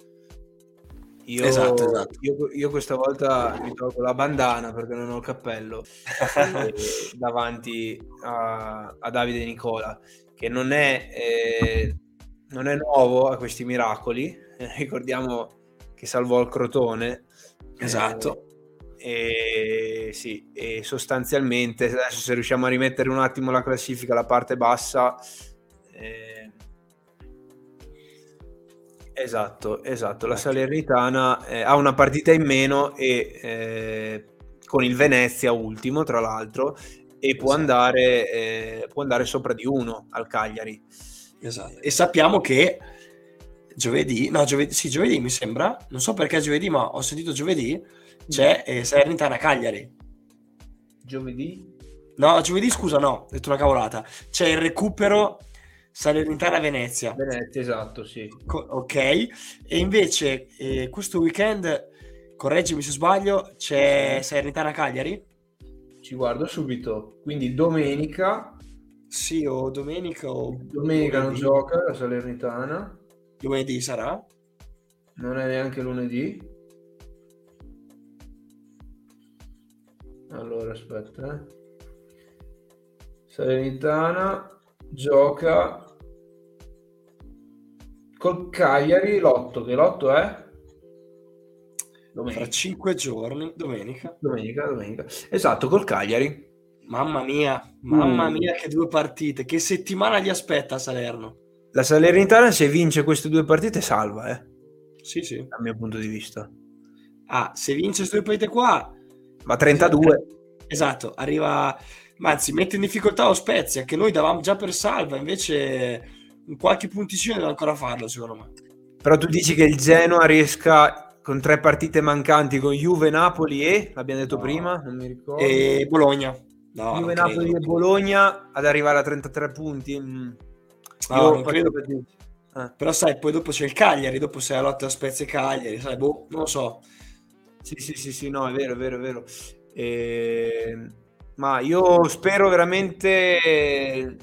[SPEAKER 1] Io, esatto, esatto. Io, io, questa volta mi tolgo la bandana perché non ho il cappello davanti a, a, Davide Nicola, che non è, eh, non è nuovo a questi miracoli. ricordiamo che salvò il Crotone.
[SPEAKER 2] Esatto.
[SPEAKER 1] Eh, e, sì, e sostanzialmente adesso se riusciamo a rimettere un attimo la classifica, la parte bassa. Eh, Esatto, esatto. La Salernitana eh, ha una partita in meno e eh, con il Venezia ultimo, tra l'altro, e può, esatto. andare, eh, può andare sopra di uno al Cagliari.
[SPEAKER 2] Esatto. E sappiamo che giovedì, no, giovedì, sì, giovedì mi sembra, non so perché giovedì, ma ho sentito giovedì, c'è eh, Salernitana Cagliari.
[SPEAKER 1] Giovedì?
[SPEAKER 2] No, giovedì scusa, no, ho detto una cavolata. C'è il recupero Salernitana Venezia.
[SPEAKER 1] Venezia, esatto, sì.
[SPEAKER 2] Co- ok, e invece eh, questo weekend, correggimi se sbaglio, c'è Salernitana Cagliari?
[SPEAKER 1] Ci guardo subito. Quindi domenica.
[SPEAKER 2] Sì, o domenica o...
[SPEAKER 1] Domenica lunedì. non gioca la Salernitana.
[SPEAKER 2] Lunedì sarà?
[SPEAKER 1] Non è neanche lunedì. Allora, aspetta. Eh. Salernitana gioca col Cagliari l'otto, che l'otto è?
[SPEAKER 2] Domenica. Fra cinque giorni, domenica.
[SPEAKER 1] Domenica, domenica. Esatto, col Cagliari.
[SPEAKER 2] Mamma mia, mamma mm. mia che due partite. Che settimana gli aspetta a Salerno?
[SPEAKER 1] La Salernitana se vince queste due partite salva, eh?
[SPEAKER 2] Sì, sì.
[SPEAKER 1] Dal mio punto di vista.
[SPEAKER 2] Ah, se vince queste due partite qua...
[SPEAKER 1] Va 32.
[SPEAKER 2] Esatto, arriva ma anzi mette in difficoltà lo Spezia che noi davamo già per salva invece in qualche punticino deve ancora farlo secondo me
[SPEAKER 1] però tu dici che il Genoa riesca con tre partite mancanti con Juve, Napoli e l'abbiamo detto no. prima non mi ricordo
[SPEAKER 2] e Bologna
[SPEAKER 1] no, Juve, Napoli credo. e Bologna ad arrivare a 33 punti mm.
[SPEAKER 2] no, Io non credo per... eh. però sai poi dopo c'è il Cagliari dopo sei a lotta a Spezia e Cagliari sai boh non lo so
[SPEAKER 1] sì sì sì sì no è vero è vero è vero e ehm, ma io spero veramente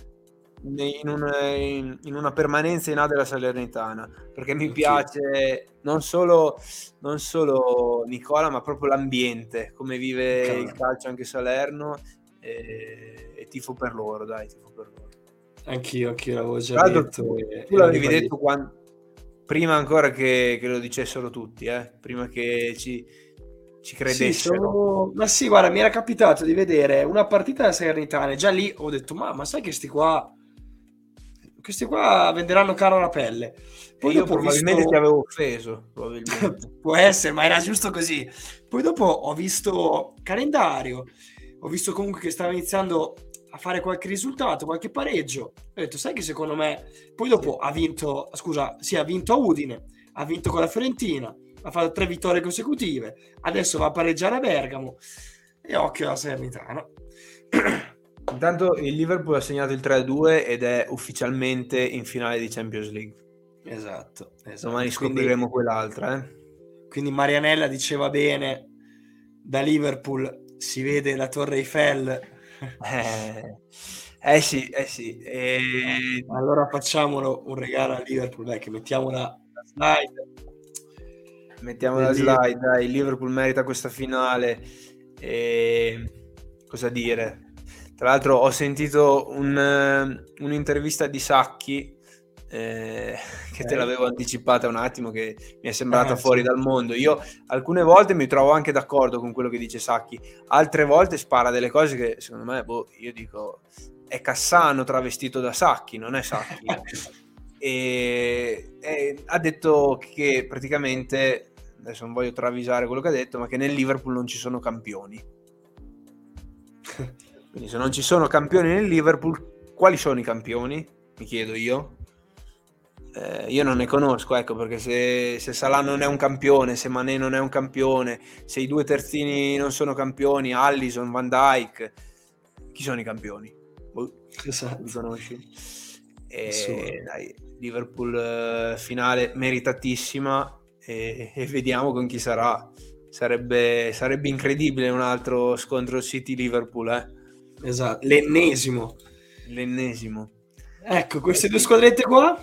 [SPEAKER 1] in, un, in, in, una permanenza in A della Salernitana perché mi piace non solo, non solo Nicola ma proprio l'ambiente come vive Chiaro. il calcio anche Salerno e, e, tifo per loro dai tifo per loro
[SPEAKER 2] anch'io, anch'io l'avevo già detto tu,
[SPEAKER 1] e, tu l'avevi detto quando, prima ancora che, che, lo dicessero tutti eh? prima che ci ci credessero. Sì, sono...
[SPEAKER 2] Ma sì, guarda, mi era capitato di vedere una partita della Salernitana. Già lì ho detto, ma, ma sai che questi qua questi qua venderanno caro la pelle.
[SPEAKER 1] Poi io probabilmente visto... ti avevo offeso.
[SPEAKER 2] Può essere, ma era giusto così. Poi dopo ho visto calendario, ho visto comunque che stava iniziando a fare qualche risultato, qualche pareggio. Ho detto, sai che secondo me... Poi dopo ha vinto, scusa, sì, ha vinto a Udine, ha vinto con la Fiorentina, ha fatto tre vittorie consecutive, adesso va a pareggiare a Bergamo e occhio alla Salernitana.
[SPEAKER 1] Intanto il Liverpool ha segnato il 3-2 ed è ufficialmente in finale di Champions League.
[SPEAKER 2] Esatto. esatto.
[SPEAKER 1] Domani scopriremo quindi, quell'altra. Eh?
[SPEAKER 2] Quindi Marianella diceva bene, da Liverpool si vede la Torre Eiffel.
[SPEAKER 1] Eh, eh sì, eh sì. E...
[SPEAKER 2] Allora facciamolo un regalo a Liverpool, dai, che mettiamo la slide
[SPEAKER 1] Mettiamo la slide, dai, il Liverpool merita questa finale. E... Cosa dire? Tra l'altro ho sentito un, uh, un'intervista di Sacchi eh, che te l'avevo anticipata un attimo, che mi è sembrata ah, fuori sì. dal mondo. Io alcune volte mi trovo anche d'accordo con quello che dice Sacchi, altre volte spara delle cose che secondo me, boh, io dico, è Cassano travestito da Sacchi, non è Sacchi. e, e ha detto che praticamente adesso non voglio travisare quello che ha detto, ma che nel Liverpool non ci sono campioni. Quindi se non ci sono campioni nel Liverpool, quali sono i campioni? Mi chiedo io. eh, io non ne conosco, ecco, perché se, se Salah non è un campione, se Mané non è un campione, se i due terzini non sono campioni, Allison, Van Dyke, chi sono i campioni? Boh, esatto. Li conosci? E, dai, Liverpool eh, finale meritatissima e, e, vediamo con chi sarà. Sarebbe, sarebbe incredibile un altro scontro City-Liverpool, eh?
[SPEAKER 2] Esatto, l'ennesimo.
[SPEAKER 1] L'ennesimo.
[SPEAKER 2] Ecco, queste due squadrette qua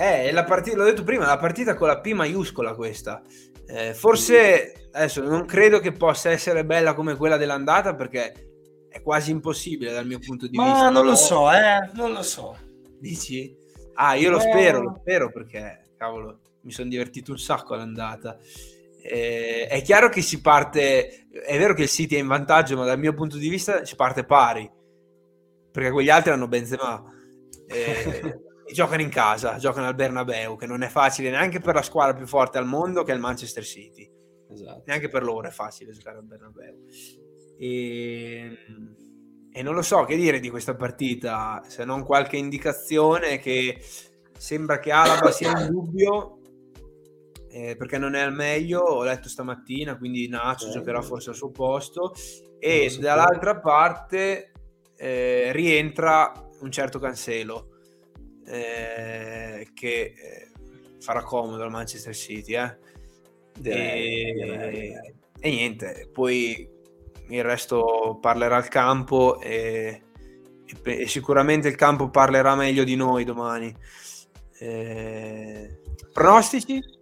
[SPEAKER 1] eh, la partita, l'ho detto prima, la partita con la P maiuscola questa. Eh, forse adesso non credo che possa essere bella come quella dell'andata perché è quasi impossibile dal mio punto di
[SPEAKER 2] Ma
[SPEAKER 1] vista.
[SPEAKER 2] Ma non lo so, eh, non lo so.
[SPEAKER 1] Dici? Ah, io lo eh... spero, lo spero perché, cavolo, mi sono divertito un sacco all'andata. Eh, è chiaro che si parte, è vero che il City è in vantaggio, ma dal mio punto di vista si parte pari, perché quegli altri hanno Benzema. Eh, giocano in casa, giocano al Bernabeu, che non è facile neanche per la squadra più forte al mondo che è il Manchester City. Esatto. Neanche per loro è facile giocare al Bernabeu. E, e non lo so che dire di questa partita, se non qualche indicazione che sembra che Alaba sia in dubbio eh, perché non è al meglio, ho letto stamattina, quindi Nacho giocherà forse al suo posto e dall'altra parte eh, rientra un certo Cancelo eh, che eh, farà comodo al Manchester City. Eh? E, direi. e, niente, poi il resto parlerà il campo e, e, e, sicuramente il campo parlerà meglio di noi domani. Eh, pronostici?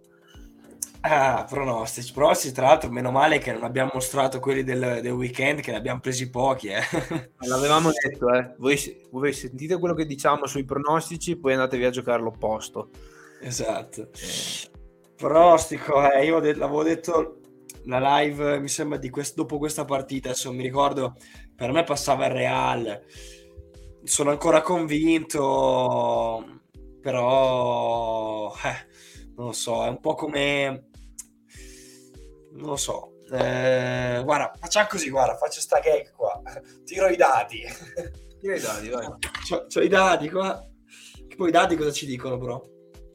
[SPEAKER 2] Ah, pronostici, pronostici, tra l'altro, meno male che non abbiamo mostrato quelli del, del weekend, che ne abbiamo presi pochi. Eh.
[SPEAKER 1] L'avevamo detto, eh. voi, voi, sentite quello che diciamo sui pronostici, poi andatevi a giocare l'opposto.
[SPEAKER 2] Esatto. Pronostico, eh, io l'avevo detto la live, mi sembra, di quest- dopo questa partita, adesso mi ricordo, per me passava il Real, sono ancora convinto, però... Eh, non lo so, è un po' come non lo so. Eh, guarda, facciamo così, guarda, faccio sta gag qua. Tiro i dati.
[SPEAKER 1] Tiro i dati, vai.
[SPEAKER 2] C'ho, c'ho i dati qua. Che poi i dati cosa ci dicono, però?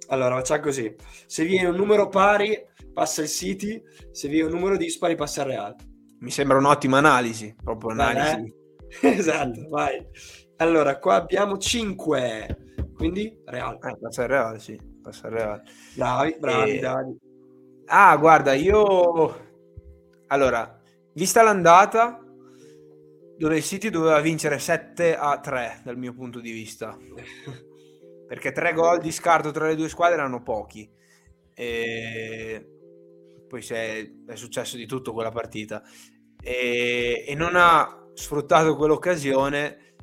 [SPEAKER 2] Allora, facciamo così. Se viene un numero pari, passa il City. Se viene un numero dispari, passa il Real.
[SPEAKER 1] Mi sembra un'ottima analisi. Proprio analisi.
[SPEAKER 2] Eh? esatto, vai. Allora, qua abbiamo 5. Quindi Real.
[SPEAKER 1] Eh, passa il Real, sì. Passa il Real.
[SPEAKER 2] Bravi, bravi, e... bravi.
[SPEAKER 1] Ah, guarda, io... Allora, vista l'andata, dove il City doveva vincere 7 a 3 dal mio punto di vista. Perché tre gol di scarto tra le due squadre erano pochi. E poi è, è successo di tutto quella partita. E, e non ha sfruttato quell'occasione.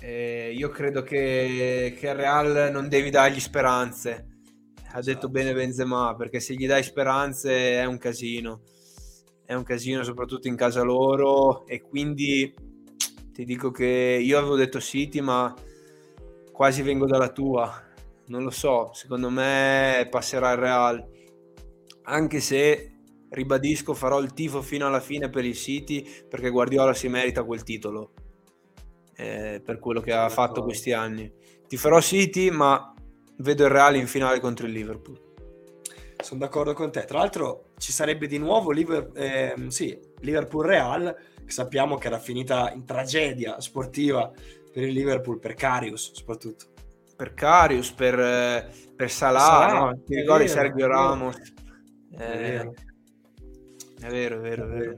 [SPEAKER 1] E io credo che, che il Real non devi dargli speranze ha detto bene Benzema, perché se gli dai speranze è un casino. È un casino soprattutto in casa loro e quindi ti dico che io avevo detto City, ma quasi vengo dalla tua. Non lo so, secondo me passerà il Real. Anche se ribadisco, farò il tifo fino alla fine per il City perché Guardiola si merita quel titolo eh, per quello che ha fatto questi anni. Ti farò City, ma vedo il Real in finale contro il Liverpool.
[SPEAKER 2] Sono d'accordo con te. Tra l'altro ci sarebbe di nuovo Liverpool, eh, sì, Liverpool-Real, che sappiamo che era finita in tragedia sportiva per il Liverpool, per Carius soprattutto.
[SPEAKER 1] Per Carius, per, eh, per Salah, Salah no? ti ricordi Sergio Ramos? È vero. Eh, è vero, è vero, è vero.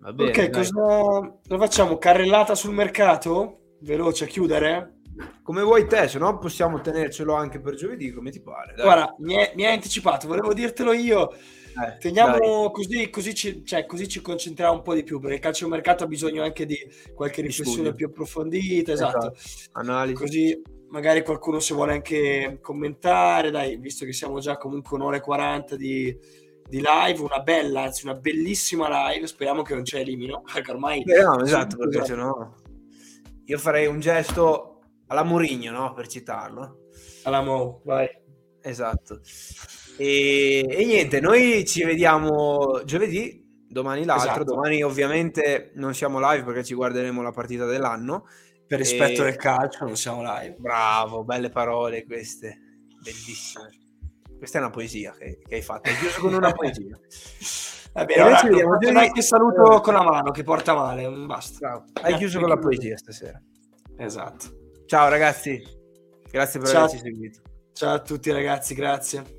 [SPEAKER 2] Va bene, ok, dai. cosa lo facciamo? Carrellata sul mercato? Veloce a chiudere?
[SPEAKER 1] Come vuoi te, se no possiamo tenercelo anche per giovedì, come ti pare.
[SPEAKER 2] Dai. Guarda, mi hai, anticipato, volevo dirtelo io. Eh, Teniamo così, così ci, cioè, così ci concentriamo un po' di più, perché il calcio mercato ha bisogno anche di qualche riflessione più approfondita, esatto. esatto. Analisi. Così magari qualcuno se vuole anche commentare, dai, visto che siamo già comunque un'ora e 40 di, di live, una bella, anzi una bellissima live, speriamo che non ci elimino, perché ormai...
[SPEAKER 1] Speriamo, esatto, perché se no... Io farei un gesto alla Mourinho, no? Per citarlo.
[SPEAKER 2] Alla Mo, vai.
[SPEAKER 1] Esatto. E, e, niente, noi ci vediamo giovedì, domani l'altro. Esatto. Domani ovviamente non siamo live perché ci guarderemo la partita dell'anno.
[SPEAKER 2] Per rispetto e... del calcio non siamo live.
[SPEAKER 1] Bravo, belle parole queste, bellissime. Questa è una poesia che, che hai fatto, hai chiuso con una poesia.
[SPEAKER 2] Vabbè, ora, vediamo, dai che saluto con la mano che porta male, basta.
[SPEAKER 1] Bravo. Hai chiuso con la poesia stasera.
[SPEAKER 2] Esatto.
[SPEAKER 1] Ciao ragazzi, grazie per Ciao. averci seguito.
[SPEAKER 2] Ciao a tutti ragazzi, grazie.